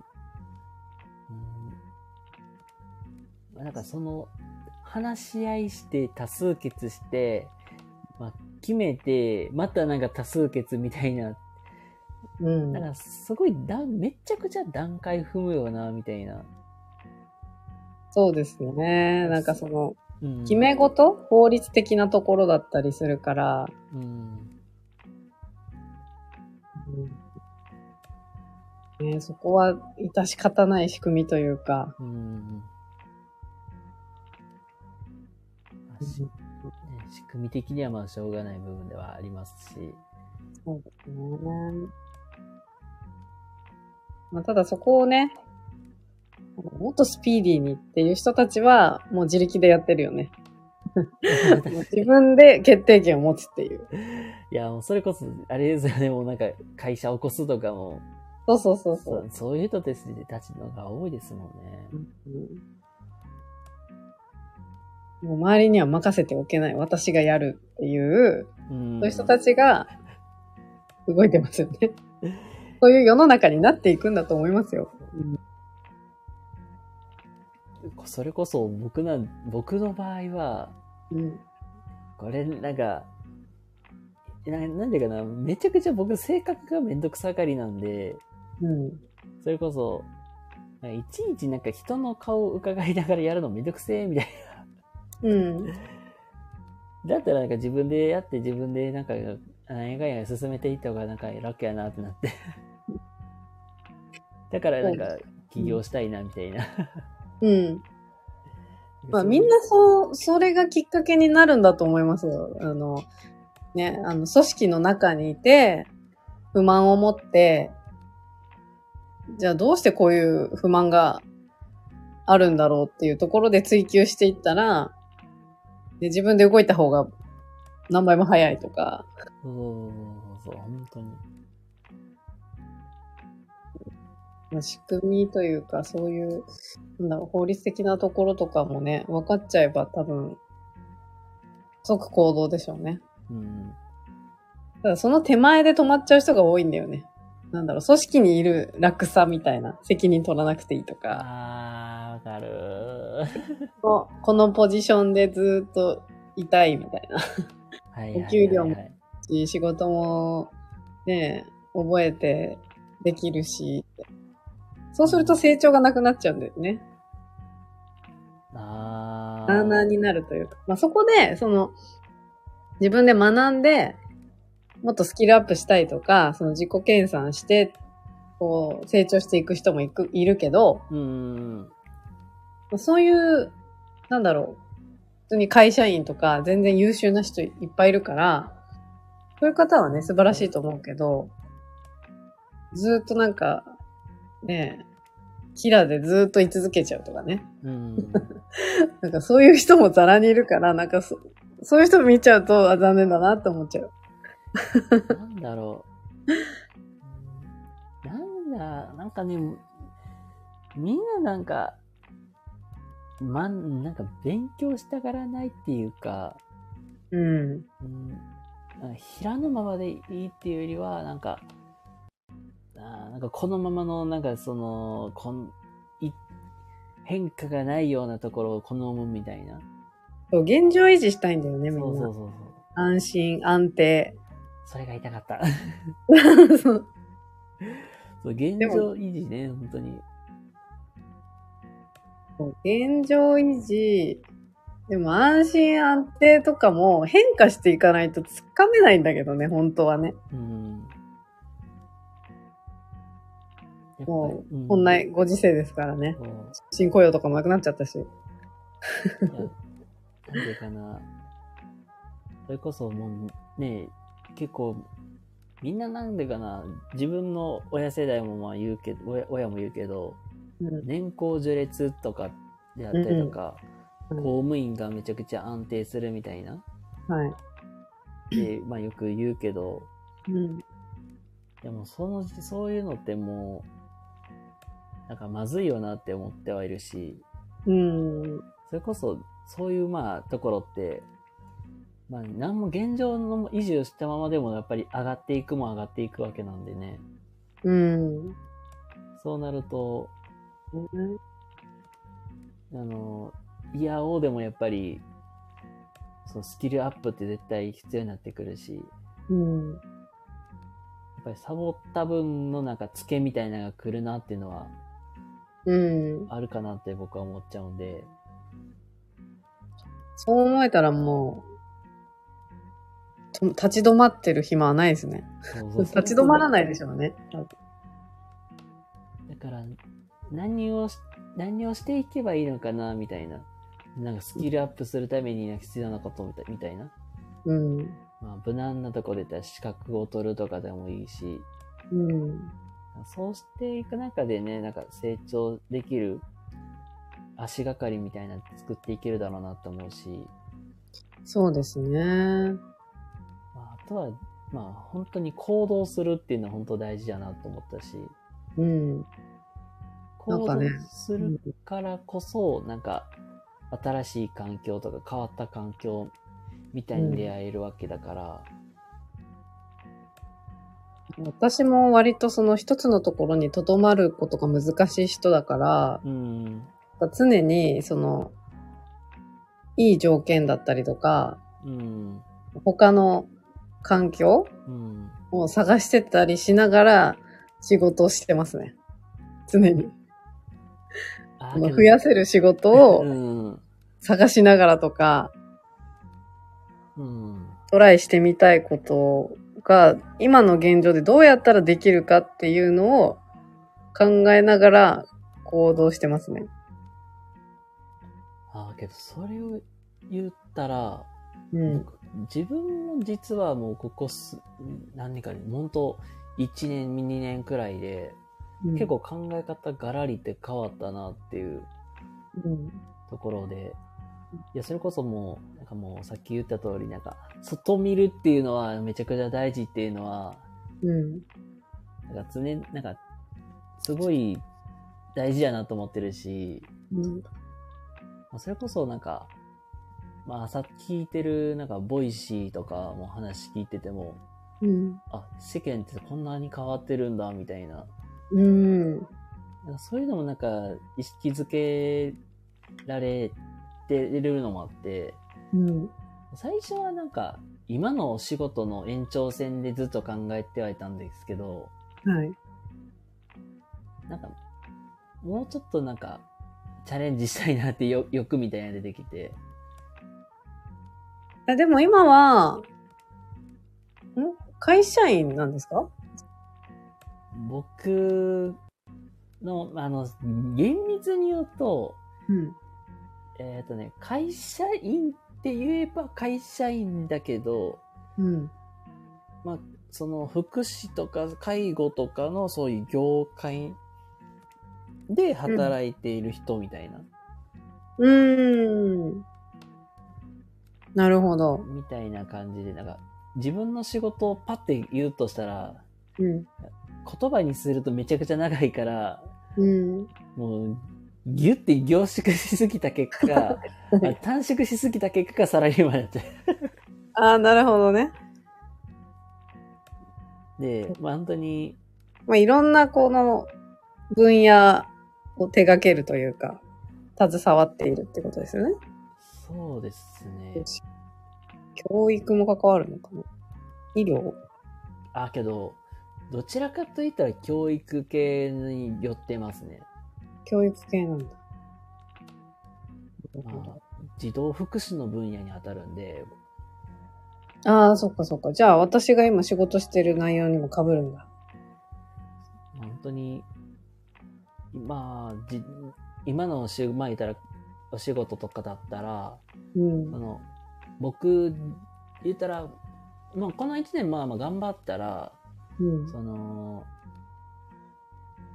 まあ、なんかその、話し合いして、多数決して、まあ、決めて、またなんか多数決みたいな、うん。なんかすごいだ、めっちゃくちゃ段階踏むよな、みたいな。そうですね。なんかその、うん。決め事？法律的なところだったりするから、うん。うんね、そこは致し方ない仕組みというか、うん。仕組み的にはまあしょうがない部分ではありますし。そうですね。まあ、ただそこをね、もっとスピーディーにっていう人たちは、もう自力でやってるよね。自分で決定権を持つっていう。いや、もうそれこそ、あれですよね、もうなんか会社起こすとかも、そうそうそうそ。そううそういう人たちたちのが多いですもんね。うんもう周りには任せておけない。私がやるっていう、うん。そういう人たちが動いてますよね。そういう世の中になっていくんだと思いますよ。それこそ僕なん、僕の場合は、うん。これなんか、ななんでかな、めちゃくちゃ僕性格がめんどくさがりなんで、うん。それこそ、いちいちなんか人の顔を伺いながらやるのめんどくせえみたいうん。な。だったらなんか自分でやって自分でなんか、何やかんや進めていった方がなんか楽やなってなって。だからなんか起業したいなみたいな。うん。まあみんなそう、それがきっかけになるんだと思いますよ。あの、ね、あの、組織の中にいて、不満を持って、じゃあどうしてこういう不満があるんだろうっていうところで追求していったら、で自分で動いた方が何倍も早いとか、そうそう、本当に。仕組みというか、そういう、なんだろう、法律的なところとかもね、分かっちゃえば多分、即行動でしょうね。うん。ただその手前で止まっちゃう人が多いんだよね。なんだろう、組織にいる楽さみたいな、責任取らなくていいとか、あー、わかるこのこのポジションでずっといたいみたいな。はいはいはいはい。お給料もし仕事もね、覚えてできるし、そうすると成長がなくなっちゃうんだよね。あー。なーなーになるというか。まあ、そこで、その、自分で学んで、もっとスキルアップしたいとか、その自己研鑽して、こう、成長していく人もいく、いるけど、うん。そういう、なんだろう。普通に会社員とか全然優秀な人いっぱいいるから、そういう方はね、素晴らしいと思うけど、ずーっとなんか、ねえ、キラでずーっと居続けちゃうとかね。うん。なんかそういう人もザラにいるから、なんかそそういう人見ちゃうと、あ、残念だなって思っちゃう。なんだろう。なんだ、なんかね、みんななんか、まん、なんか勉強したがらないっていうか、うん。うん、平のままでいいっていうよりは、なんか、あーなんかこのままの、なんかその、こんい変化がないようなところを好むみたいな。そう、現状維持したいんだよね、みんな。そうそうそう。安心、安定。それが痛かった。そうそう現状維持ね、本当に。そう現状維持。でも安心安定とかも変化していかないとつかめないんだけどね、本当はね。うん。もうんこんなご時世ですからね。新雇用とかもなくなっちゃったし。なんでかな。それこそもうね、結構、みんななんでかな、自分の親世代もまあ言うけど、親親も言うけど、うん。年功序列とかであったりとか、うん公務員がめちゃくちゃ安定するみたいな、はい。で、まあよく言うけど、うん。でもその、そういうのってもう、なんかまずいよなって思ってはいるし、うん。それこそ、そういうまあ、ところって、まあ、何も現状の維持をしたままでもやっぱり上がっていくも上がっていくわけなんでね。うん。そうなると、あの、いやおうでもやっぱり、そのスキルアップって絶対必要になってくるし、やうん。っぱりサボった分のなんかツケみたいなのが来るなっていうのはうん。あるかなって僕は思っちゃうんで、そう思えたらもう、と立ち止まってる暇はないですね。そうそうそう立ち止まらないでしょうね。だから、何をし、何をしていけばいいのかな、みたいな。なんかスキルアップするために必要なことみたいな。うん。まあ、無難なところで言ったら資格を取るとかでもいいし、うん。そうしていく中でね、なんか成長できる足がかりみたいなの作っていけるだろうなと思うし、そうですね。まあ、あとは、まあ、本当に行動するっていうのは本当大事だなと思ったし、うん。な行動するからこそ、なんか、新しい環境とか変わった環境みたいに出会えるわけだから、私も割とその一つのところに留まることが難しい人だから、うん、常にその、いい条件だったりとか、うん、他の環境うん。を探してたりしながら仕事をしてますね。常に。ああの増やせる仕事をうん、探しながらとか、うん、トライしてみたいことが、今の現状でどうやったらできるかっていうのを考えながら行動してますね。ああ、けどそれを言ったら、うん。僕自分も実はもうここす、何年かに、本当1年、2年くらいで、結構考え方ガラリって変わったなっていううん。ところで、いや、それこそもう、なんかもうさっき言った通り、なんか、外見るっていうのはめちゃくちゃ大事っていうのは、うん。なんか常に、なんか、すごい大事やなと思ってるし、うん。まあそれこそなんか、まあ朝聞いてるなんか Voicy とかも話聞いてても、うん。あ、世間ってこんなに変わってるんだみたいな。うん。なんかそういうのもなんか意識づけられてるのもあって、うん。最初はなんか今のお仕事の延長線でずっと考えてはいたんですけど、はい。なんかもうちょっとなんかチャレンジしたいなってよ 欲みたいなのが出てきて、あでも今は、ん？会社員なんですか？僕の、あの、厳密に言うと、うん。えっ、とね、会社員って言えば会社員だけど、うん。まあ、その福祉とか介護とかのそういう業界で働いている人みたいな、うーん。なるほど。みたいな感じで、なんか、自分の仕事をパッて言うとしたら、うん。言葉にするとめちゃくちゃ長いから、うん。もう、ギュッて凝縮しすぎた結果、あ短縮しすぎた結果サラリーマンやって。ああ、なるほどね。で、まあ本当に、まあ、いろんなこの分野を手掛けるというか、携わっているってことですよね。そうですね。教育も関わるのかな医療？あ、けど、どちらかといったら教育系に寄ってますね。教育系なんだ。まあ、児童福祉の分野に当たるんで、ああ、そっかそっか。じゃあ私が今仕事してる内容にも被るんだ。本当に、まあ、じ今のお仕、まあ言ったら、お仕事とかだったら、うんあ。の、僕、言ったら、まあこの1年まあまあ頑張ったら、うん。その、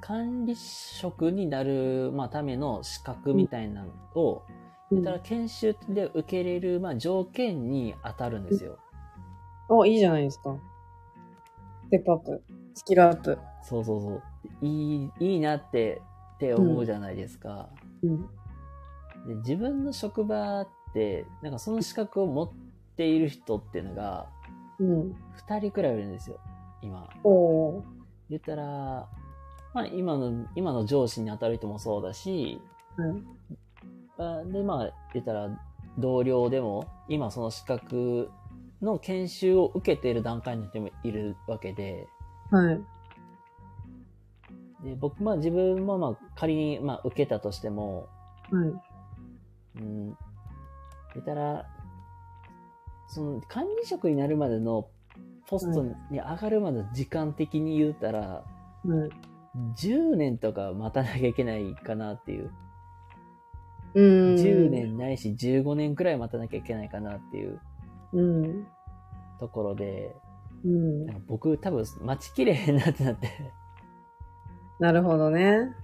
管理職になる、まあ、ための資格みたいなのを、言ったら研修で受けれる、まあ、条件に当たるんですよ。お、いいじゃないですか。ステップアップ。スキルアップ。そうそうそう。いい、いいなって、って思うじゃないですか。うん。で自分の職場って、なんかその資格を持っている人っていうのが、うん。二人くらいいるんですよ。今。おー。言ったら、まあ今の、今の上司に当たる人もそうだし、はい。あで、まあ、言ったら、同僚でも、今その資格の研修を受けている段階の人もいるわけで、はい。で僕、まあ自分もまあ仮に、まあ受けたとしても、はい。うん、言ったら、その管理職になるまでのポストに上がるまでの時間的に言ったら、はい。10年とか待たなきゃいけないかなっていう。うーん。10。年ないし15年くらい待たなきゃいけないかなっていううん。ところで、うんなん。か僕多分待ちきれへんなってなって。なるほどね。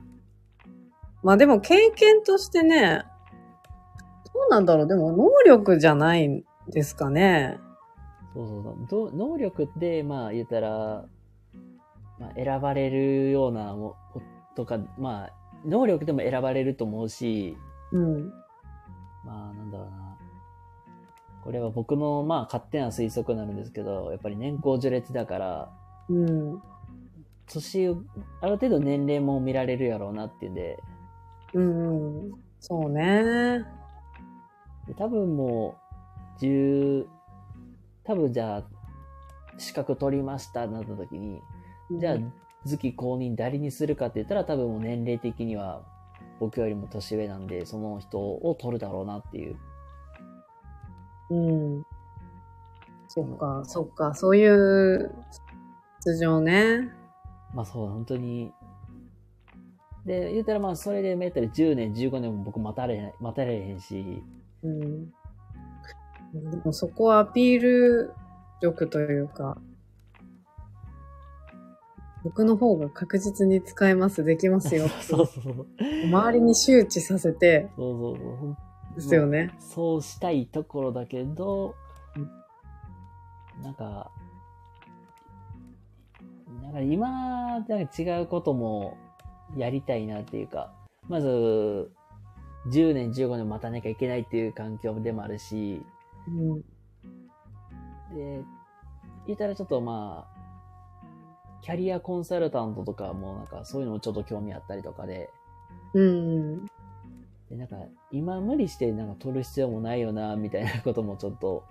まあでも経験としてね、どうなんだろうでも能力じゃないんですかね。そうそうそうど能力で、まあ言ったら、まあ、選ばれるようなもとか、まあ、能力でも選ばれると思うし、うん。まあなんだろうな。これは僕のまあ勝手な推測になるんですけど、やっぱり年功序列だから、うん。年を、ある程度年齢も見られるやろうなっていうんで、うん。うんそうね。で多分もう、10、多分じゃあ、資格取りましたなった時に、じゃあ、次公認誰にするかって言ったら多分もう年齢的には僕よりも年上なんで、その人を取るだろうなっていう。うん。そっか、そっか、そういう出場ね。まあそう、本当に。で、言ったらまあそれでめったら10年、15年も僕待たれ待たれへんし、うん。でもそこはアピール力というか、僕の方が確実に使えます、できますよ。そうそうそう。周りに周知させて、そうそうそう。ですよね。そうしたいところだけどうん、なんか、なんか今、なんか違うこともやりたいなっていうか、まず、10年、15年待たなきゃいけないっていう環境でもあるし、うん。で、言ったらちょっとまあ、キャリアコンサルタントとかもなんかそういうのもちょっと興味あったりとかで、うん。でなんか今無理してなんか取る必要もないよな、みたいなこともちょっと、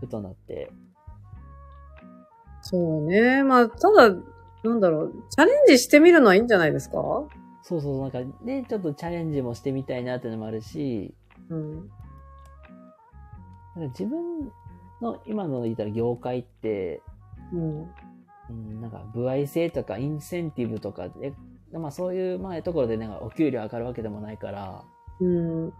ふとなって、そうね。まあ、ただ、なんだろう、チャレンジしてみるのはいいんじゃないですか？そうそう、なんか、で、ちょっとチャレンジもしてみたいなっていうのもあるし、うん。なんか自分の今の言ったら業界って、うん。うん、なんか、歩合制とか、インセンティブとかで、まあそういう、まあ、ところで、なんか、お給料上がるわけでもないから、うん。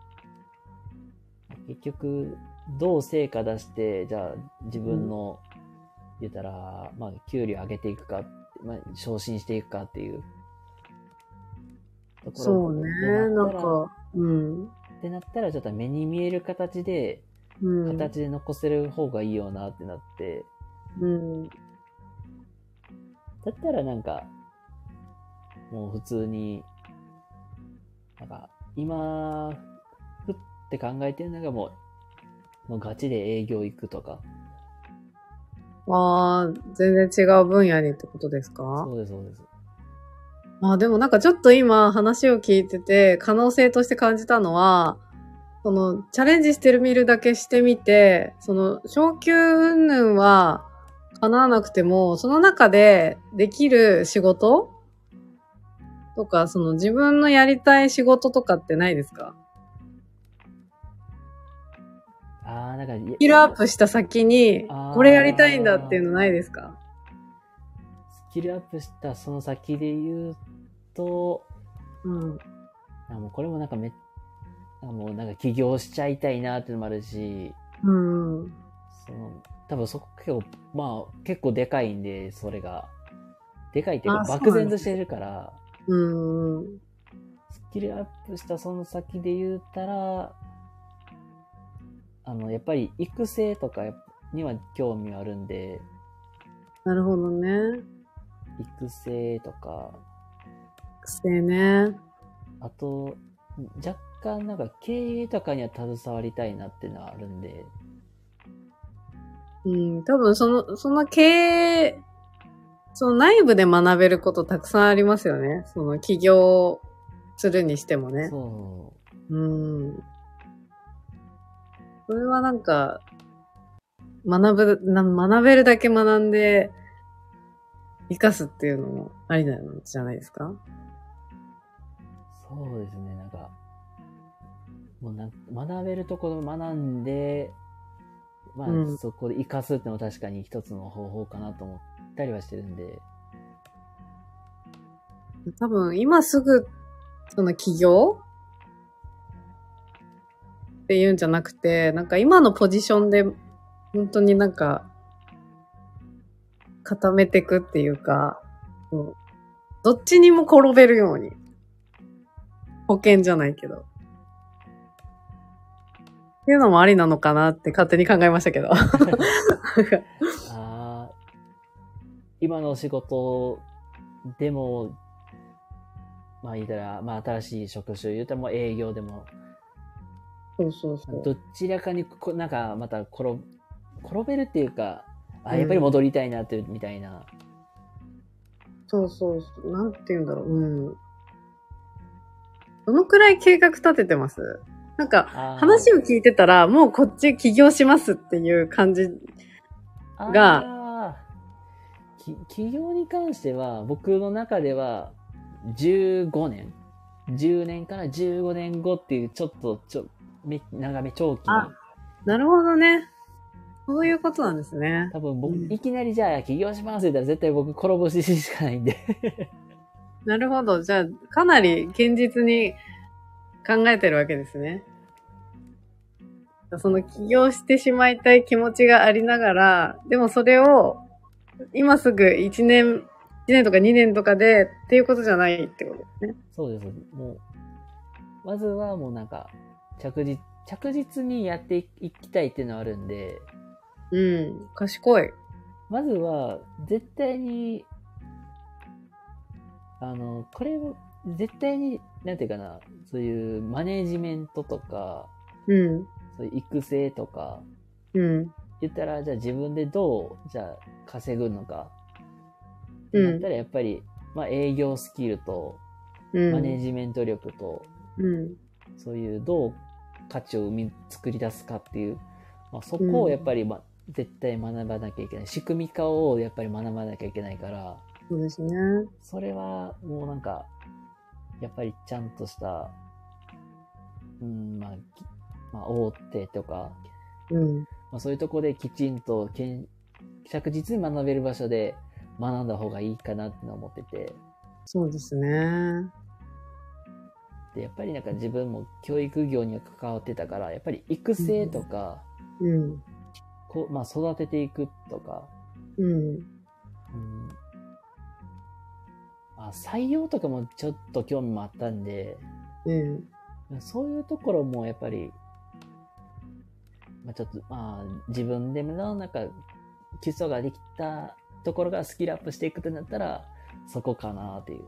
結局、どう成果出して、じゃあ、自分の、言ったら、まあ、給料上げていくか、まあ、昇進していくかっていう。ところそうね。でなんったらか、うん。ってなったら、ちょっと目に見える形で、うん。形で残せる方がいいよなってなって、うん。だったらなんか、もう普通に、なんか、今、ふって考えてるのがもう、もうガチで営業行くとか。ああ、全然違う分野にってことですか？そうです、そうです。あ、でもなんかちょっと今話を聞いてて、可能性として感じたのは、その、チャレンジしてる見るだけしてみて、その、昇給云々は叶わなくても、その中でできる仕事とか、その自分のやりたい仕事とかってないですか？ああ、なんか、スキルアップした先にこれやりたいんだっていうのないですか？スキルアップしたその先で言うと、うん。あもうこれもなんかめ、なんかもうなんか起業しちゃいたいなっていうのもあるし、うん。その、多分そこ結構、まあ結構でかいんで、それが。でかいっていうか漠然としてるから、うん。スキルアップしたその先で言ったら、あの、やっぱり育成とかには興味あるんで、なるほどね。育成とか、癖ね。あと、若干なんか経営とかには携わりたいなっていうのはあるんで、うん、多分その、その経営、その内部で学べることたくさんありますよね。その起業するにしてもね。そう。うん。それはなんか、学ぶ、な学べるだけ学んで、活かすっていうのもありなんじゃないですか？そうですね、なんか、もうなん学べるところ学んで、まあ、うんそこで活かすってのも確かに一つの方法かなと思ったりはしてるんで、多分今すぐ、その起業？っていうんじゃなくて、なんか今のポジションで、本当になんか、固めていくっていうか、うんどっちにも転べるように。保険じゃないけど。っていうのもありなのかなって勝手に考えましたけど。ああ、今の仕事でも、まあ言ったら、まあ新しい職種言ったらもう営業でも、そうそうそう。どちらかにこ、なんかまた転、転べるっていうか、あ、うんやっぱり戻りたいなって、みたいな。そうそうそう。なんて言うんだろう。うん。どのくらい計画立ててます？なんか、話を聞いてたら、もうこっち起業しますっていう感じ。があーき企業に関しては、僕の中では、15年 ?10 年から15年後っていう、ちょっと、ちょ、め、長め長期に。あなるほどね。そういうことなんですね。多分僕、うんいきなりじゃあ起業しますって言ったら絶対僕転ぶししかないんで。なるほど。じゃあ、かなり現実に考えてるわけですね。その起業してしまいたい気持ちがありながら、でもそれを今すぐ1年、1年とか2年とかでっていうことじゃないってことですね。そうです。もう、まずはもうなんか、着実、着実にやっていきたいっていうのはあるんで、うん。賢い。まずは、絶対に、あの、これを、絶対に、なんていうかな、そういうマネージメントとか、うん。そういう育成とか、うん。言ったら、じゃあ自分でどう、じゃあ稼ぐのか。うんだったらやっぱり、まあ営業スキルと、うん。マネージメント力と、うん。そういうどう価値を生み、作り出すかっていう、まあそこをやっぱり、まあ、絶対学ばなきゃいけない。仕組み化をやっぱり学ばなきゃいけないから、そうですね。それはもうなんか、やっぱりちゃんとした、うん、まあ、きまあ、大手とか、うん。まあ、そういうとこできちんとけん着実に学べる場所で学んだ方がいいかなって思ってて。そうですね。で、やっぱりなんか自分も教育業には関わってたから、やっぱり育成とか、うん。こうまあ、育てていくとか、うん。うん、あ採用とかもちょっと興味もあったんで、うん。そういうところもやっぱり、まあ、ちょっと、まあ、自分でのなんか基礎ができたところがスキルアップしていくってなったら、そこかなっていう。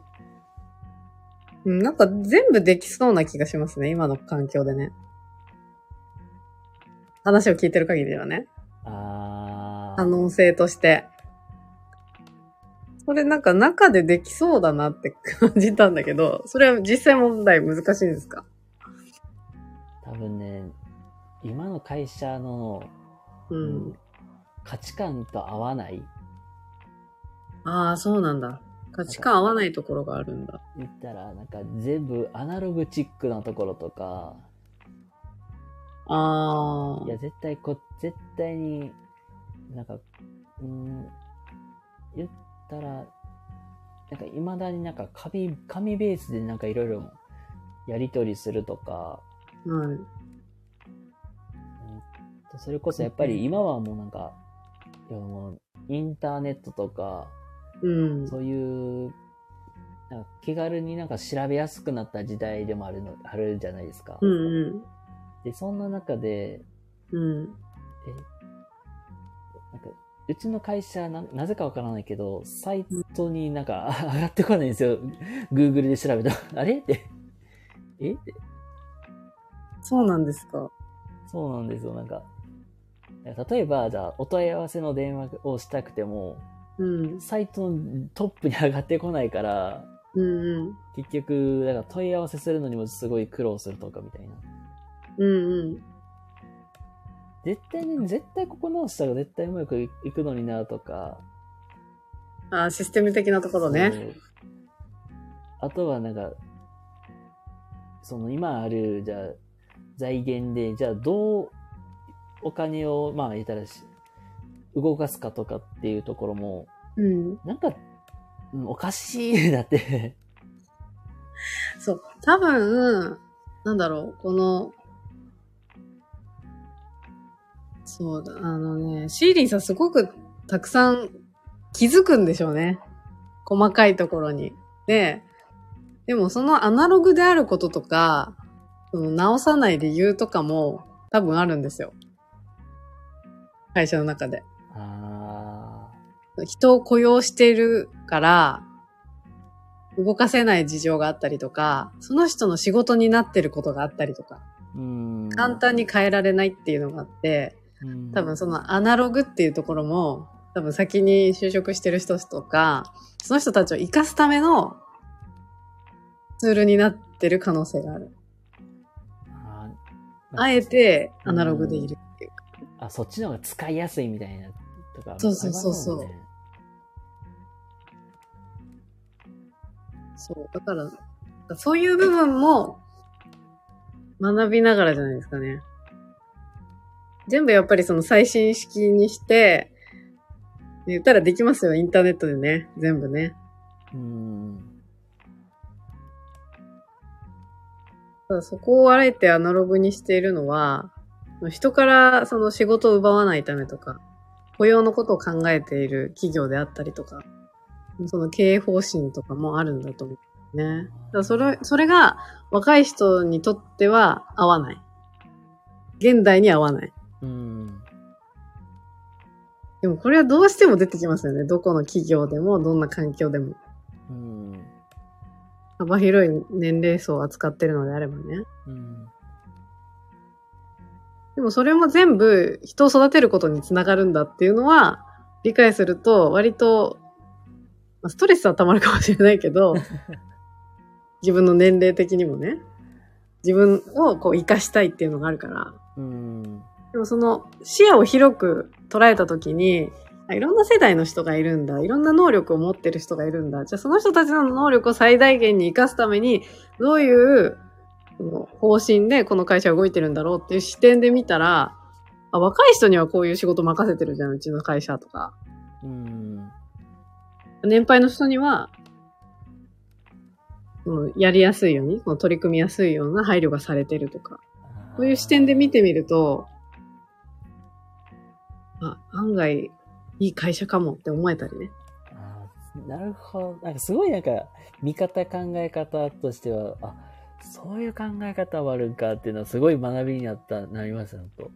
うんなんか全部できそうな気がしますね、今の環境でね。話を聞いてる限りではね。あ可能性として。それなんか中でできそうだなって感じたんだけど、それは実際問題難しいんですか？多分ね、今の会社の、うん。価値観と合わないああ、そうなんだ。価値観合わないところがあるんだ。言ったら、なんか全部アナログチックなところとか、ああい。や、絶対こ、絶対に、なんか、うん、言ったら、なんか未だになんか紙、紙ベースでなんかいろいろやり取りするとか、はい。うんそれこそやっぱり今はもうなんか、いやもうインターネットとか、うん。そういう、なんか気軽になんか調べやすくなった時代でもあるの、あるじゃないですか。うんで、そんな中で、うん。うん。え、なんか、うちの会社な、なぜかわからないけど、サイトになんか 上がってこないんですよ。Google で調べたら。あれ？って。え？って。そうなんですか。そうなんですよ。なんか、例えば、じゃあ、お問い合わせの電話をしたくても、うん。サイトのトップに上がってこないから、うんうん。結局、だから問い合わせするのにもすごい苦労するとかみたいな。うんうん。絶対に、絶対ここ直したら絶対うまくいくのになとか。ああ、システム的なところね。あとはなんか、その今ある、じゃあ、財源で、じゃあどうお金を、まあ言ったらし、動かすかとかっていうところも、うん。なんか、うんおかしいだって。そう。多分、なんだろう、この、そうだ、あのね、シーリンさんすごくたくさん気づくんでしょうね。細かいところに。で、でもそのアナログであることとか、その直さない理由とかも多分あるんですよ。会社の中で。あ人を雇用しているから、動かせない事情があったりとか、その人の仕事になってることがあったりとか。簡単に変えられないっていうのがあって、うん、多分そのアナログっていうところも、多分先に就職してる人とか、その人たちを活かすためのツールになってる可能性がある。あえてアナログでいる。あ、そっちの方が使いやすいみたいなとか。そうそうそうそうそう。だから、そういう部分も学びながらじゃないですかね。全部やっぱりその最新式にして、言ったらできますよ、インターネットでね。全部ね。うん。ただそこをあえてアナログにしているのは、人からその仕事を奪わないためとか、雇用のことを考えている企業であったりとか、その経営方針とかもあるんだと思うね。だそれ、それが若い人にとっては合わない。現代に合わない。うん。でもこれはどうしても出てきますよね。どこの企業でも、どんな環境でも。うん。幅広い年齢層を扱ってるのであればね。うん。でもそれも全部人を育てることにつながるんだっていうのは理解すると割と、まあストレスは溜まるかもしれないけど、自分の年齢的にもね、自分をこう活かしたいっていうのがあるから、うん。でもその視野を広く捉えたときに、あいろんな世代の人がいるんだ。いろんな能力を持ってる人がいるんだ。じゃあその人たちの能力を最大限に活かすために、どういうその方針でこの会社は動いてるんだろうっていう視点で見たら、あ、若い人にはこういう仕事任せてるじゃん、うちの会社とか。うん。年配の人には、やりやすいように、取り組みやすいような配慮がされてるとか、そういう視点で見てみると、あ、案外、いい会社かもって思えたりね。なるほど。なんかすごいなんか、見方考え方としては、あ、そういう考え方はあるんかっていうのはすごい学びになった、なりました、と。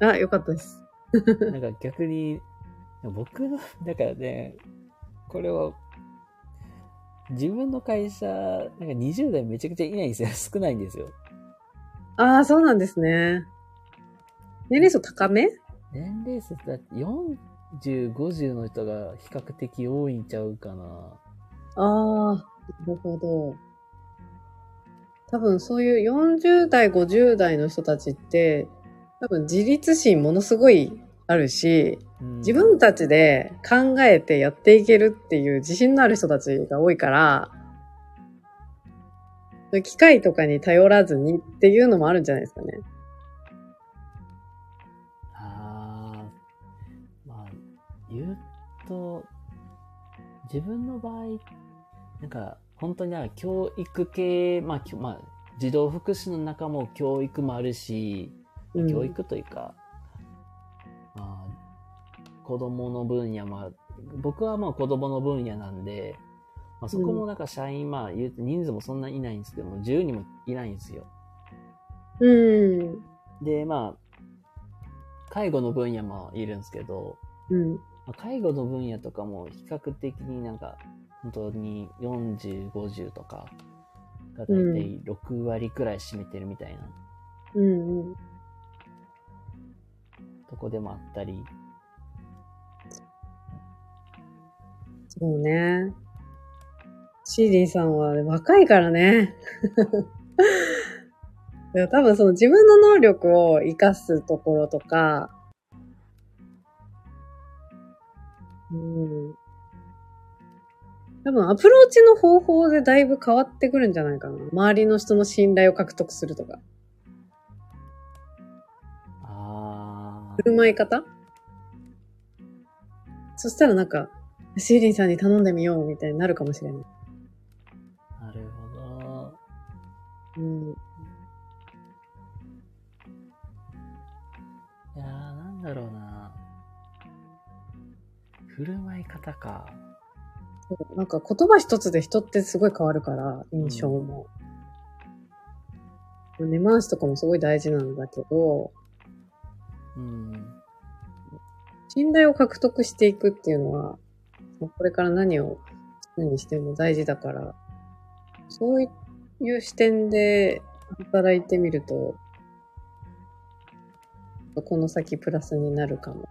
あ、よかったです。なんか逆に、僕の、だからね、これは、自分の会社、なんか20代めちゃくちゃいないんですよ。少ないんですよ。ああ、そうなんですね。年齢層高め？年齢層だって40、50の人が比較的多いんちゃうかな。ああ、なるほど。多分そういう40代、50代の人たちって、多分自立心ものすごいあるし、うん自分たちで考えてやっていけるっていう自信のある人たちが多いから、機械とかに頼らずにっていうのもあるんじゃないですかね。ああ、まあ、言うと、自分の場合、なんか、本当に教育系、まあ、まあ、児童福祉の中も教育もあるし、うん教育というか、まあ、子供の分野も僕はまあ子供の分野なんで、まあ、そこもなんか社員、まあ言うと人数もそんないないんですけども、10人もいないんですよ。うん。で、まあ、介護の分野もいるんですけど、うん。まあ介護の分野とかも比較的になんか、本当に40、50とかがだいたい6割くらい占めてるみたいなうん。うん。とこでもあったり、そうね。シーリンさんは若いからね。いや多分その自分の能力を活かすところとか、うん。多分アプローチの方法でだいぶ変わってくるんじゃないかな。周りの人の信頼を獲得するとか。あ振る舞い方？そしたらなんか、シーリンさんに頼んでみようみたいになるかもしれない。ー、なるほど。うん。いやー、なんだろうな。振る舞い方か。なんか言葉一つで人ってすごい変わるから、印象も。根回しとかもすごい大事なんだけど、うん。信頼を獲得していくっていうのは、これから何をするにしても大事だから、そういう視点で働いてみると、この先プラスになるかも。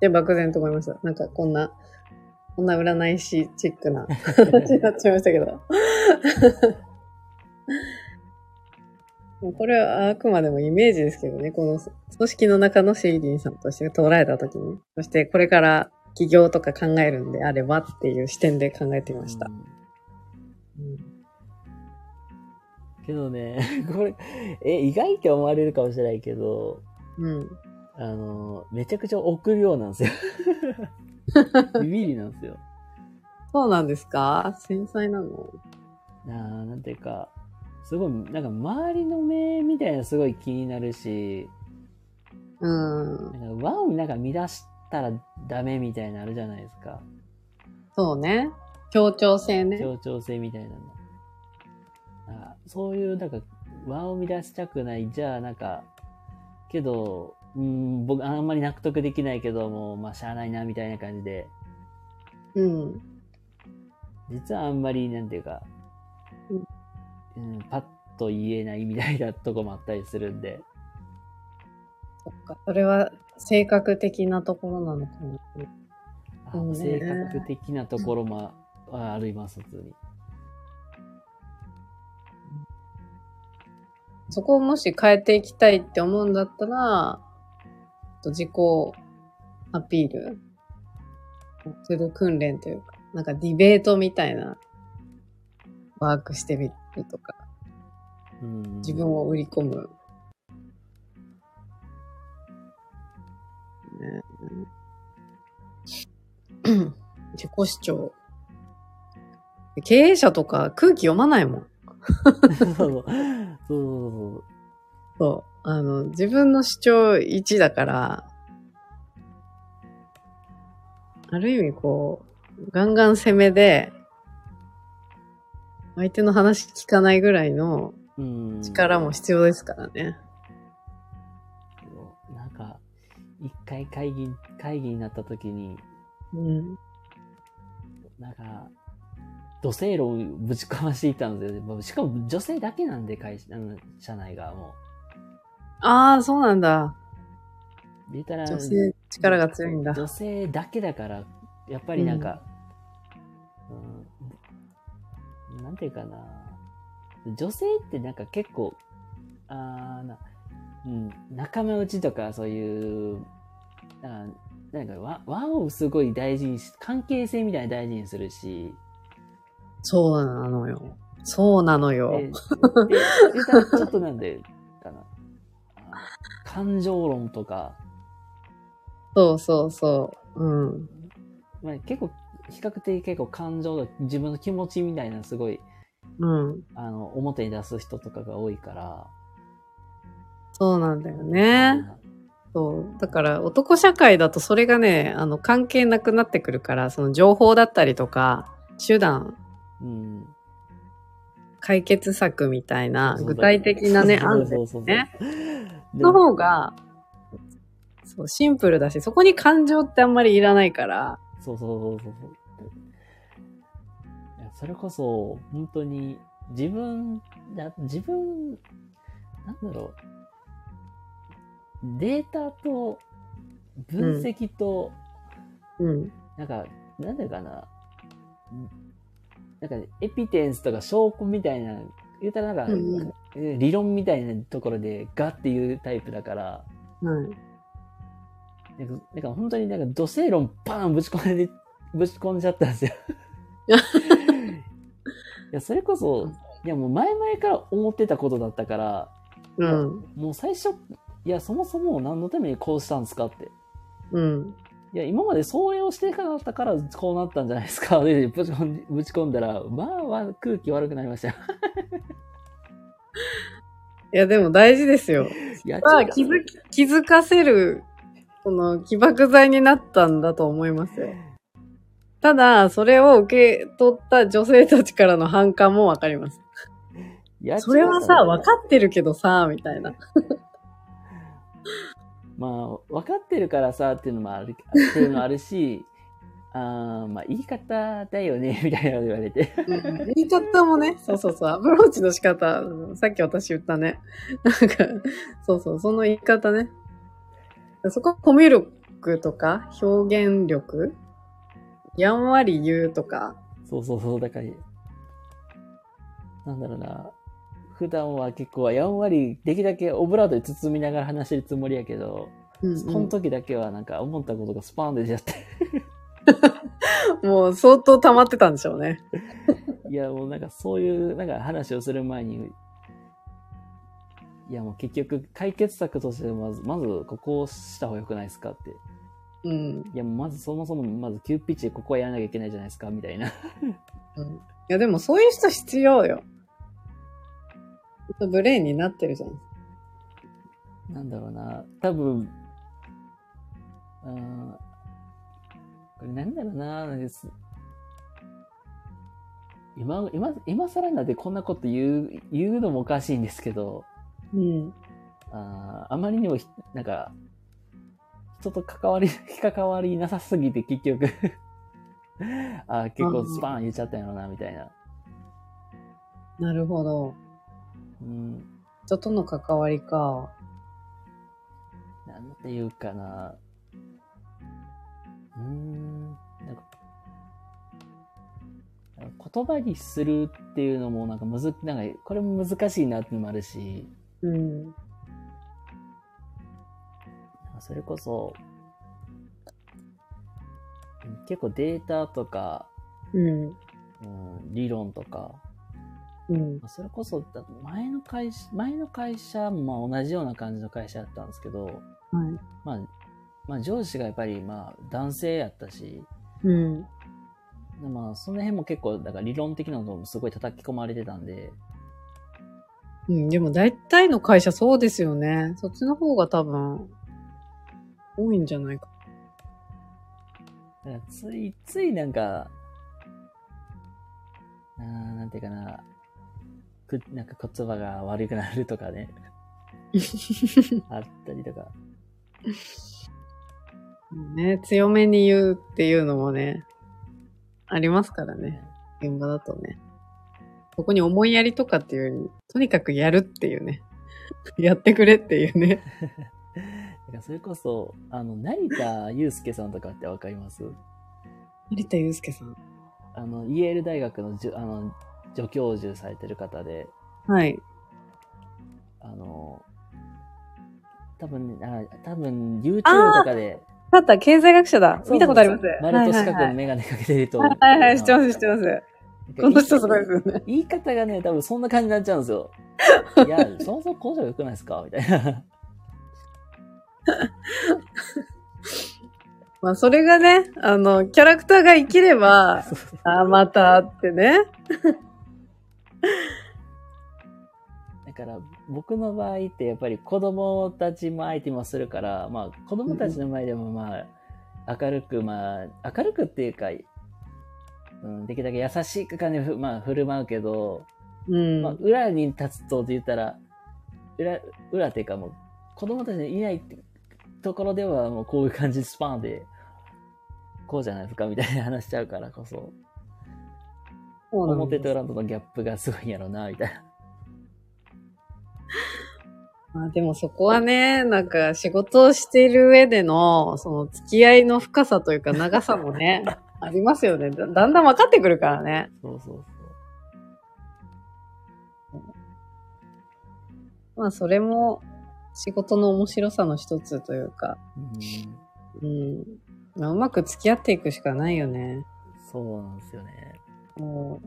で、漠然と思いました。なんかこんな、こんな占い師チックな 話になっちゃいましたけど。も うこれはあくまでもイメージですけどね、この組織の中のシェイリンさんとして捉えたときに。そしてこれから起業とか考えるんであればっていう視点で考えてみーました。うんうんけどね、これ、え、意外って思われるかもしれないけど、うん。あの、めちゃくちゃ臆病なんですよ。ビビりなんですよ。そうなんですか？繊細なの？なあなんていうか、すごい、なんか周りの目みたいなのすごい気になるし、うん。なんか輪をなんか乱したらダメみたいなのあるじゃないですか。そうね。協調性ね。協調性みたいなの。あそういう、なんか、輪を乱したくない。じゃあ、なんか、けど、うん、僕、あんまり納得できないけども、まあ、しゃあないな、みたいな感じで、うん。実はあんまり、なんていうか、うん、パッと言えないみたいなとこもあったりするんで、そっか。それは性格的なところなのかな。ね性格的なところもああります、普通に。そこをもし変えていきたいって思うんだったら、と自己アピールする訓練というか、なんかディベートみたいなワークしてみるとか。うん自分を売り込む。ね自己主張。経営者とか空気読まないもん。そうそう。そうそうそう。あの、自分の主張1だから、ある意味こう、ガンガン攻めで、相手の話聞かないぐらいの。力も必要ですからね。そうなんか、一回会議、会議になった時に、うん。なんか、土星論ぶちかましていったんですよ。しかも女性だけなんで、会社、社内がもああ、そうなんだ。たら、女性力が強いんだ。女性だけだから、やっぱりなんか、うん、なんていうかな。女性ってなんか結構、あーな、うん、仲間内とかそういう、なんか、なんか和和をすごい大事にし、関係性みたいに大事にするし、そうなのよ。そうなのよちょっとなんで、感情論とか、そうそうそう。うん。まあ、結構、比較的結構感情と自分の気持ちみたいなすごい、うん。あの、表に出す人とかが多いから。そうなんだよね。そう。だから男社会だとそれがね、あの関係なくなってくるから、その情報だったりとか、手段、うん。解決策みたいな具体的なね、案そうそうそうね。での方が、そう、シンプルだし、そこに感情ってあんまりいらないから、そうそうそうそう。いやそれこそ、本当に、自分だ、自分、なんだろう。データと、分析と、うん。なんか、なんだかな。なんか、エピテンスとか証拠みたいな、言うたらなんか、うんうん理論みたいなところでガっていうタイプだから、はい。なんか、なんか本当になんか土星論バーンぶち込んで、ぶち込んじゃったんですよ。いや、それこそ、いやもう前々から思ってたことだったから、うん。もう最初、いや、そもそも何のためにこうしたんですかって。うん。いや、今までそれをしてなかったからこうなったんじゃないですか。で、ぶち込んぶち込んだら、まあまあ空気悪くなりましたよ。いや、でも大事ですよ。まあ、気づき、気づかせる、この起爆剤になったんだと思いますよ。ただ、それを受け取った女性たちからの反感もわかります。それはさ、違うわかってるけどさ、みたいな。まあ、分かってるからさっていうのもある、っていうのもあるし、あーまあ、言い方だよね、みたいなの言われて。うん言い方もね、そうそうそう、アプローチの仕方、さっき私言ったね。なんか、そうそう、その言い方ね。そこ、コミュ力とか、表現力？やんわり言うとか、そうそうそう、だから、なんだろうな。普段は結構やんわり、できるだけオブラートで包みながら話してるつもりやけど、うんうんこの時だけはなんか思ったことがスパーンで出ちゃって。もう相当溜まってたんでしょうね。いや、もうなんかそういう、なんか話をする前に、いやもう結局解決策としてまず、まずここをした方が良くないですかって。うん。いやまずそもそもまず急ピッチでここはやらなきゃいけないじゃないですか、みたいな。うんいや、でもそういう人必要よ。ブレーンになってるじゃん。なんだろうな。多分、うん、これなんだろうな。です今、今、今更になってこんなこと言う、言うのもおかしいんですけど、うん。あーあまりにもひ、なんか、人と関わり、関わりなさすぎて結局 あー結構スパーン言っちゃったんやろな、みたいな。なるほど。うん。人との関わりか。なんていうかな。うーん。なんか言葉にするっていうのもなんかむず、なんかこれも難しいなってのもあるし、うん。それこそ、うん結構データとか、うん。うん、理論とか、うん。まあそれこそ、だ前の会社、前の会社もまあ同じような感じの会社だったんですけど、はい。まあ、まあ上司がやっぱりまあ男性やったし、うん。でまあその辺も結構、だから理論的なのもすごい叩き込まれてたんで、うん。でも大体の会社そうですよね。そっちの方が多分、多いんじゃないか。だからついついなんか、あーなんていうかな、く、なんか言葉が悪くなるとかね、あったりとか。ね、強めに言うっていうのもね、ありますからね。現場だとね。ここに思いやりとかっていうより、とにかくやるっていうね。やってくれっていうね。だからそれこそ、あの、成田祐介さんとかってわかります？成田祐介さん。あの、イェール大学のじゅあの助教授されてる方で、はい。あの、多分ね、あ多分 YouTube とかで、だった、経済学者だ。見たことあります？丸と四角はいのメガネかけてると。はいはい、はいはい、知ってます、知ってます。この人すごいですよね。言い方がね、多分そんな感じになっちゃうんですよ。いや、そもそも工場良くないですか？みたいな。まあ、それがね、あの、キャラクターが生きれば、あ、またってね。だから、僕の場合ってやっぱり子供たちも相手もするから、まあ、子供たちの前でもまあ、明るく、まあ、明るくっていうか、うん、できるだけ優しく感じでふ、まあ、振る舞うけど、うん。まあ、裏に立つとって言ったら、裏、裏っていうかもう、子供たちのいないところではもうこういう感じでスパンで、こうじゃないですかみたいな話しちゃうからこそ、表と裏とのギャップがすごいんやろな、みたいな。まあでもそこはね、なんか仕事をしている上での、その付き合いの深さというか長さもね、ありますよねだ。だんだん分かってくるからね。そうそうまあそれも仕事の面白さの一つというか、そう。うん、うん。まあうまく付き合っていくしかないよね。そうなんですよね。も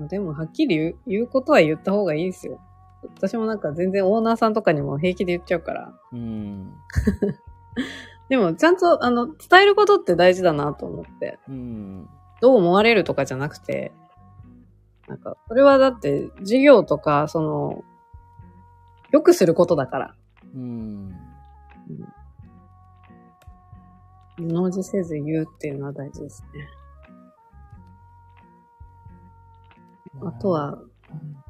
うでもはっきり言う言うことは言った方がいいですよ。私もなんか全然オーナーさんとかにも平気で言っちゃうから。うん。でもちゃんとあの伝えることって大事だなと思って。うん。どう思われるとかじゃなくて、なんか、それはだって、事業とか、その、良くすることだから。うん。物じせず言うっていうのは大事ですね。あとは、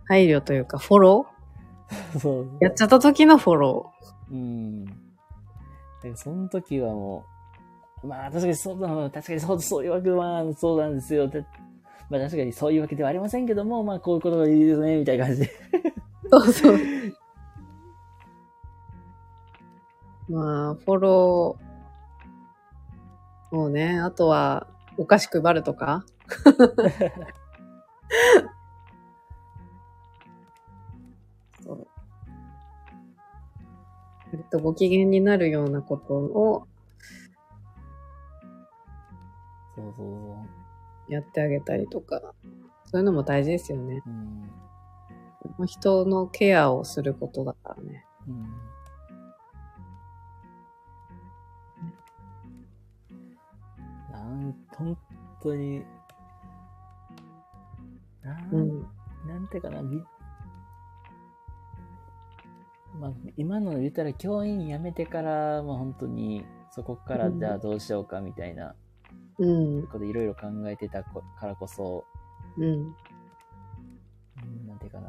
配慮というか、フォロ。ー やっちゃった時のフォロうん。だからその時はもう、まあ確かにそうだな、確かにそう、そういうわけは、そうなんですよ。でまあ確かにそういうわけではありませんけども、まあこういうことがいいですね、みたいな感じで。ー。そうそう。まあ、フォロー。もうね、あとは、お菓子配るとか。割とご機嫌になるようなことをそうそうそやってあげたりとか、そういうのも大事ですよね。う。うん。まあ人のケアをすることだからね。うん。なん、本当に、なん、うん。なんていうかな、ぎまあ、今の言ったら教員辞めてから、まあ本当に、そこからじゃあどうしようかみたいなうん。こといろいろ考えてたこからこそ、うん。うんなんていうかな、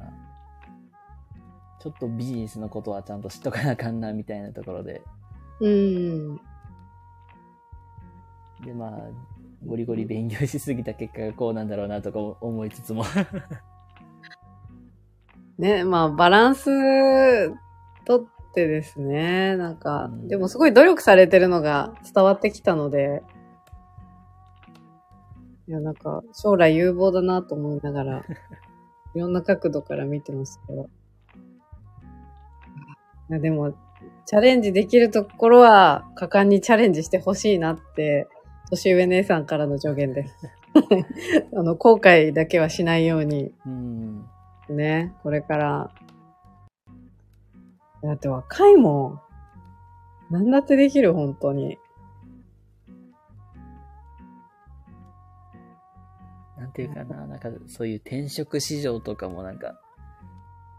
ちょっとビジネスのことはちゃんと知っとかなあかんなみたいなところで、うん。でまあ、ゴリゴリ勉強しすぎた結果がこうなんだろうなとか思いつつも、ね、まあ、バランスとってですね、なんか、うんでもすごい努力されてるのが伝わってきたので、いや、なんか、将来有望だなと思いながら、いろんな角度から見てますけど。いやでも、チャレンジできるところは、果敢にチャレンジしてほしいなって、年上姉さんからの助言です。あの、後悔だけはしないように、うん。ね、これから。だって若いもん。なんだってできる、本当に。なんていうかな、なんかそういう転職市場とかもなんか、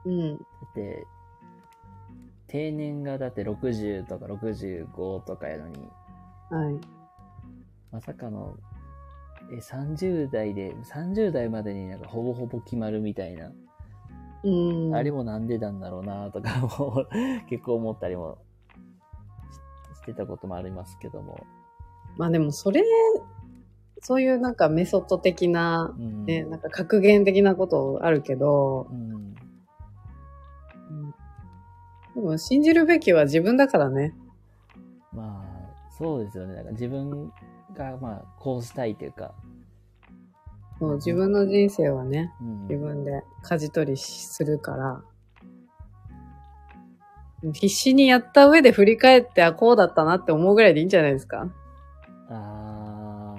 うん。だって、定年がだって60とか65とかやのに、はい。まさかの、え、30代で、30代までになんかほぼほぼ決まるみたいな、うん。あれもなんでなんだろうなとか も結構思ったりもししてたこともありますけども。まあでもそれ、そういうなんかメソッド的な、うん。ね、なんか格言的なことあるけど、うん。うんでも信じるべきは自分だからね。まあ、そうですよね。なんか自分が、まあ、こうしたいというか、もう自分の人生はね、うん。自分で舵取りするから、必死にやった上で振り返って、あ、こうだったなって思うぐらいでいいんじゃないですか？あ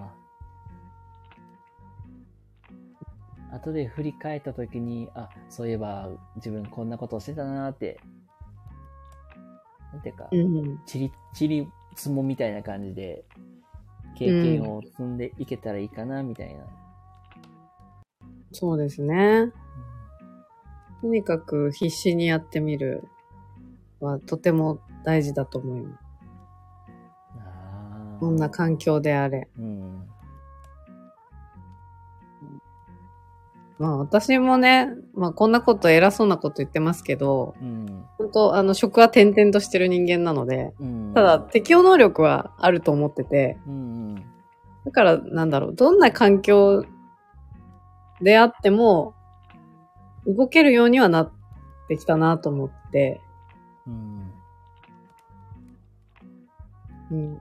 あ。後で振り返った時に、あ、そういえば自分こんなことをしてたなーって、なんていうか、うん。ちり、ちりつもみたいな感じで、経験を積んでいけたらいいかな、みたいな。そうですね。とにかく必死にやってみるはとても大事だと思います。どんな環境であれ。うん。まあ私もね、まあこんなこと偉そうなこと言ってますけど、うん。本当あの職は転々としてる人間なので、うん。ただ、適応能力はあると思ってて、うん。だからなんだろう、どんな環境であっても、動けるようにはなってきたなと思って、うん。うん。ね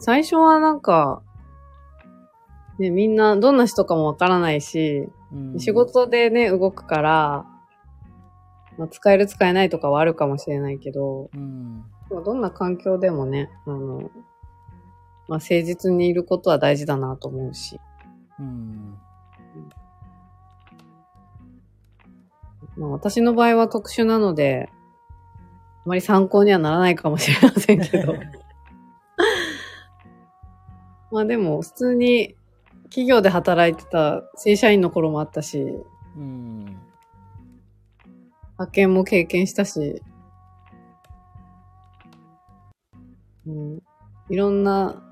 最初はなんか、ね、みんなどんな人かもわからないし、うん。仕事でね、動くから、まあ、使える使えないとかはあるかもしれないけど、うん。どんな環境でもね、あの、まあ、誠実にいることは大事だなと思うし、うん。まあ、私の場合は特殊なので、あまり参考にはならないかもしれませんけど。まあでも、普通に企業で働いてた正社員の頃もあったし、うん。派遣も経験したし、うん、いろんな、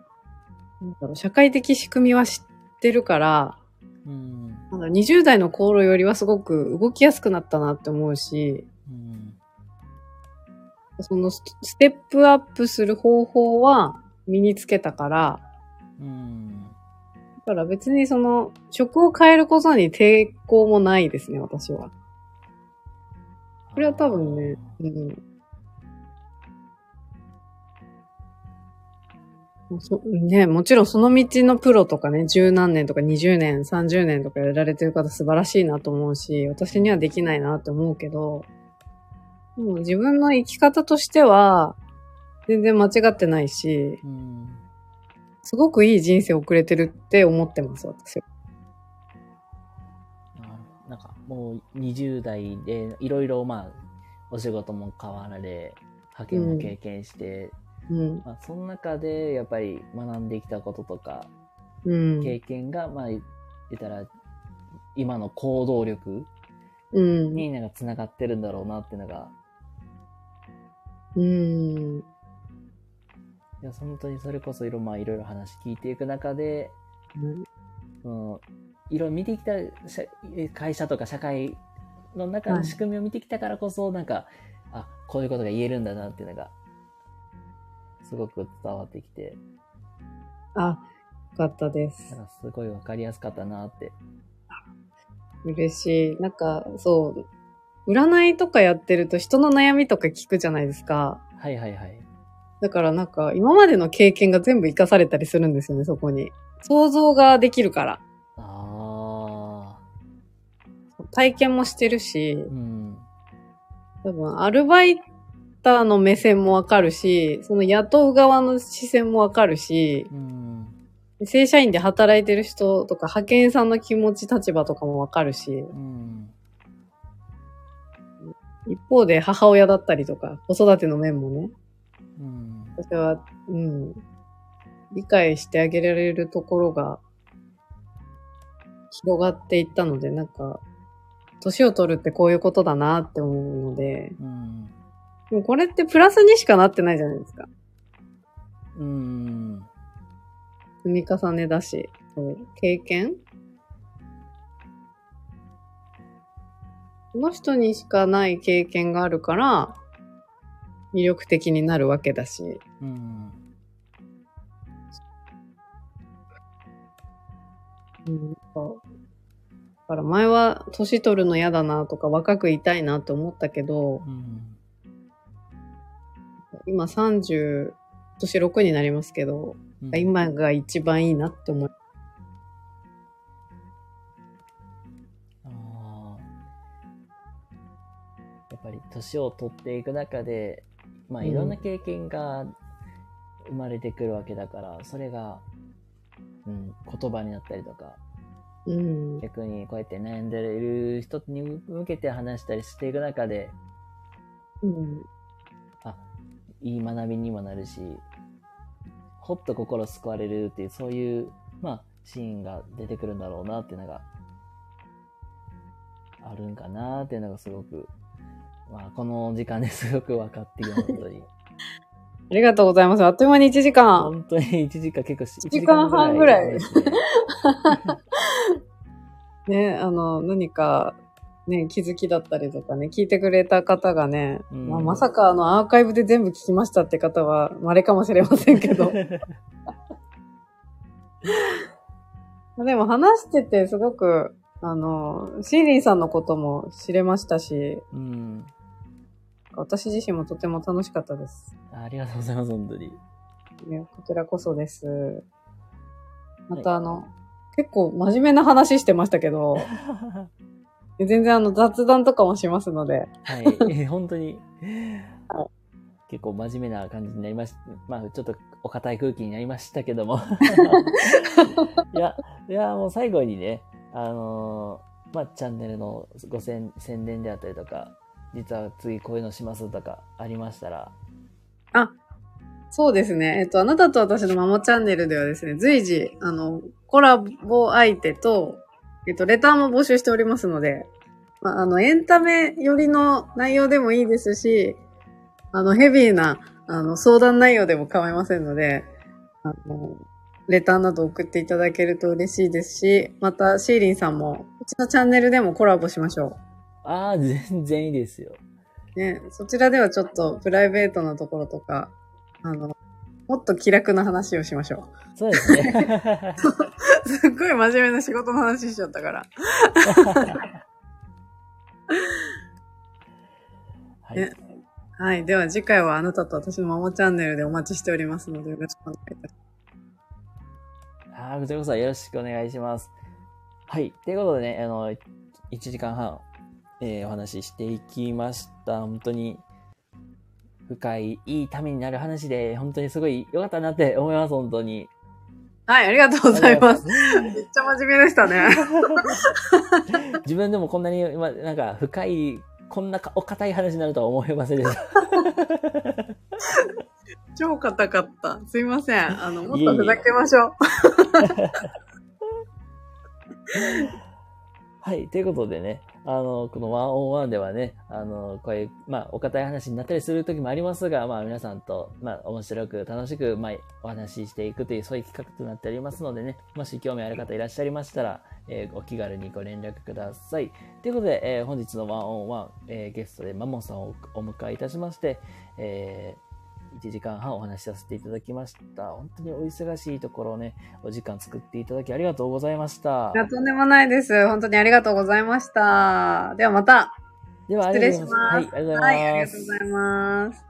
なんだろう、社会的仕組みは知ってるから、うん。なんだろう20代の頃よりはすごく動きやすくなったなって思うし、うん。そのスステップアップする方法は身につけたから、うん。だから別にその職を変えることに抵抗もないですね、私は。これは多分ね、うん。ね、もちろんその道のプロとかね、十何年とか20年、30年とかやられてる方素晴らしいなと思うし、私にはできないなって思うけど、もう自分の生き方としては、全然間違ってないし、うん。すごくいい人生を送れてるって思ってます、私は。あなんかもう20代でいろいろまあお仕事も変わられ派遣も経験して、うん。まあ、その中でやっぱり学んできたこととかうん。経験がまあ言ったら今の行動力うん。になんかつながってるんだろうなっていうのがうん。いや本当にそれこそいろ,、まあ、いろいろ話聞いていく中でそのいろいろ見てきた社会社とか社会の中の仕組みを見てきたからこそ、なんか、あ、こういうことが言えるんだなっていうのが、すごく伝わってきて、あ、よかったですすごいわかりやすかったなって。嬉しい。なんか、そう、占いとかやってると人の悩みとか聞くじゃないですか。はいはいはい。だからなんか、今までの経験が全部活かされたりするんですよね、そこに。想像ができるから。あ体験もしてるしー、、うん。多分、アルバイ方の目線もわかるし、その雇う側の視線もわかるし、うん。正社員で働いてる人とか、派遣さんの気持ち、立場とかもわかるし、うん。一方で母親だったりとか、子育ての面もね、うん。私は、うん、理解してあげられるところが広がっていったので、なんか、年を取るってこういうことだなって思うので、うん。でもこれってプラスにしかなってないじゃないですか。うん。積み重ねだし、経験？この人にしかない経験があるから、魅力的になるわけだし、うん。うん、だから前は年取るの嫌だなとか若くいたいなって思ったけど、うん。今30、年6になりますけど、うん、今が一番いいなって思う。あーやっぱり年を取っていく中で、まあうんいろんな経験が生まれてくるわけだから、それが、うん、言葉になったりとか、うん。逆にこうやって悩んでいる人に向けて話したりしていく中で、うん。いい学びにもなるし、ほっと心救われるっていう、そういう、まあ、シーンが出てくるんだろうなっていうのが、あるんかなっていうのがすごく、まあ、この時間ですごく分かってきます、本当に。ありがとうございます。あっという間に1時間。本当に1時間結構し、1時間半ぐらいですね ね、あの、何か、ね、気づきだったりとかね、聞いてくれた方がね、うんまあ、まさかあの、アーカイブで全部聞きましたって方は、稀かもしれませんけど。でも話しててすごく、あの、シーリンさんのことも知れましたし、うん。私自身もとても楽しかったです。ありがとうございます、本当に。ね、こちらこそです。またあの、結構真面目な話してましたけど、全然あの雑談とかもしますので、はい。本当には、結構真面目な感じになりました。まあ、ちょっとお堅い空気になりましたけども。いや、いや、もう最後にね、あのーまあ、チャンネルのご宣宣伝であったりとか、実は次こういうのしますとかありましたら、そうですね。えっと、あなたと私のマモチャンネルではですね、随時、あの、コラボ相手と、えっと、レターも募集しておりますので、まあ、あの、エンタメ寄りの内容でもいいですし、あの、ヘビーな、あの、相談内容でも構いませんので、あの、レターなど送っていただけると嬉しいですし、また、シーリンさんも、うちのチャンネルでもコラボしましょああ、全然いいですよ。う。ね、そちらではちょっとプライベートなところとか、あの、もっと気楽な話をしましょう。そうですね。すっごい真面目な仕事の話しちゃったから。はい。ねはい。では次回はあなたと私のマモチャンネルでお待ちしておりますのでよろしくお願いいたしああ、こちらこそよろしくお願いします。はい。ということでね、あの、1時間半、えーお話ししていきました。本当に、深い、いいためになる話で、本当にすごい良かったなって思います、本当に。はい。ありがとうございます。めっちゃ真面目でしたね。自分でもこんなに、ま、なんか、深い、こんなかお堅い話になるとは思いませんでした。超硬かった。すいません。あの、もっとふざけましょう。はい。ということでね、あの、このワンオンワンではね、あの、こういう、まあ、お堅い話になったりする時もありますが、まあ、皆さんと、まあ、面白く、楽しく、まあ、お話ししていくという、そういう企画となっておりますのでね、もし興味ある方いらっしゃいましたら、えーお気軽にご連絡ください。ということで、えー本日のワンオンワン、えーゲストでマモさんをお迎えいたしまして、えー1時間半お話しさせていただきました。本当にお忙しいところをね、お時間作っていただきありがとうございました。いや、とんでもないです。本当にありがとうございました。ではまた。では、あ失。礼します。はい、ありがとうございます。はい、ありがとうございます。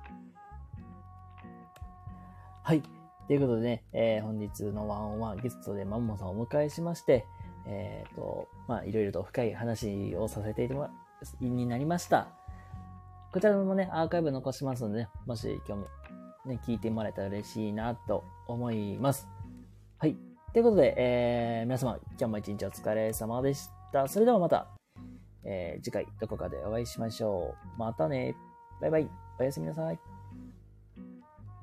はい。ということでね、えー本日のワンオンワンゲストでマンモさんをお迎えしまして、えっ、と、まあ、いろいろと深い話をさせていただになりました。こちらもね、アーカイブ残しますのでね、もし興味、ね、聞いてもらえたら嬉しいなと思います。はい。ということで、えー、皆様、今日も一日お疲れ様でした。それではまた、えー、次回どこかでお会いしましょう。またね。バイバイ。おやすみなさい。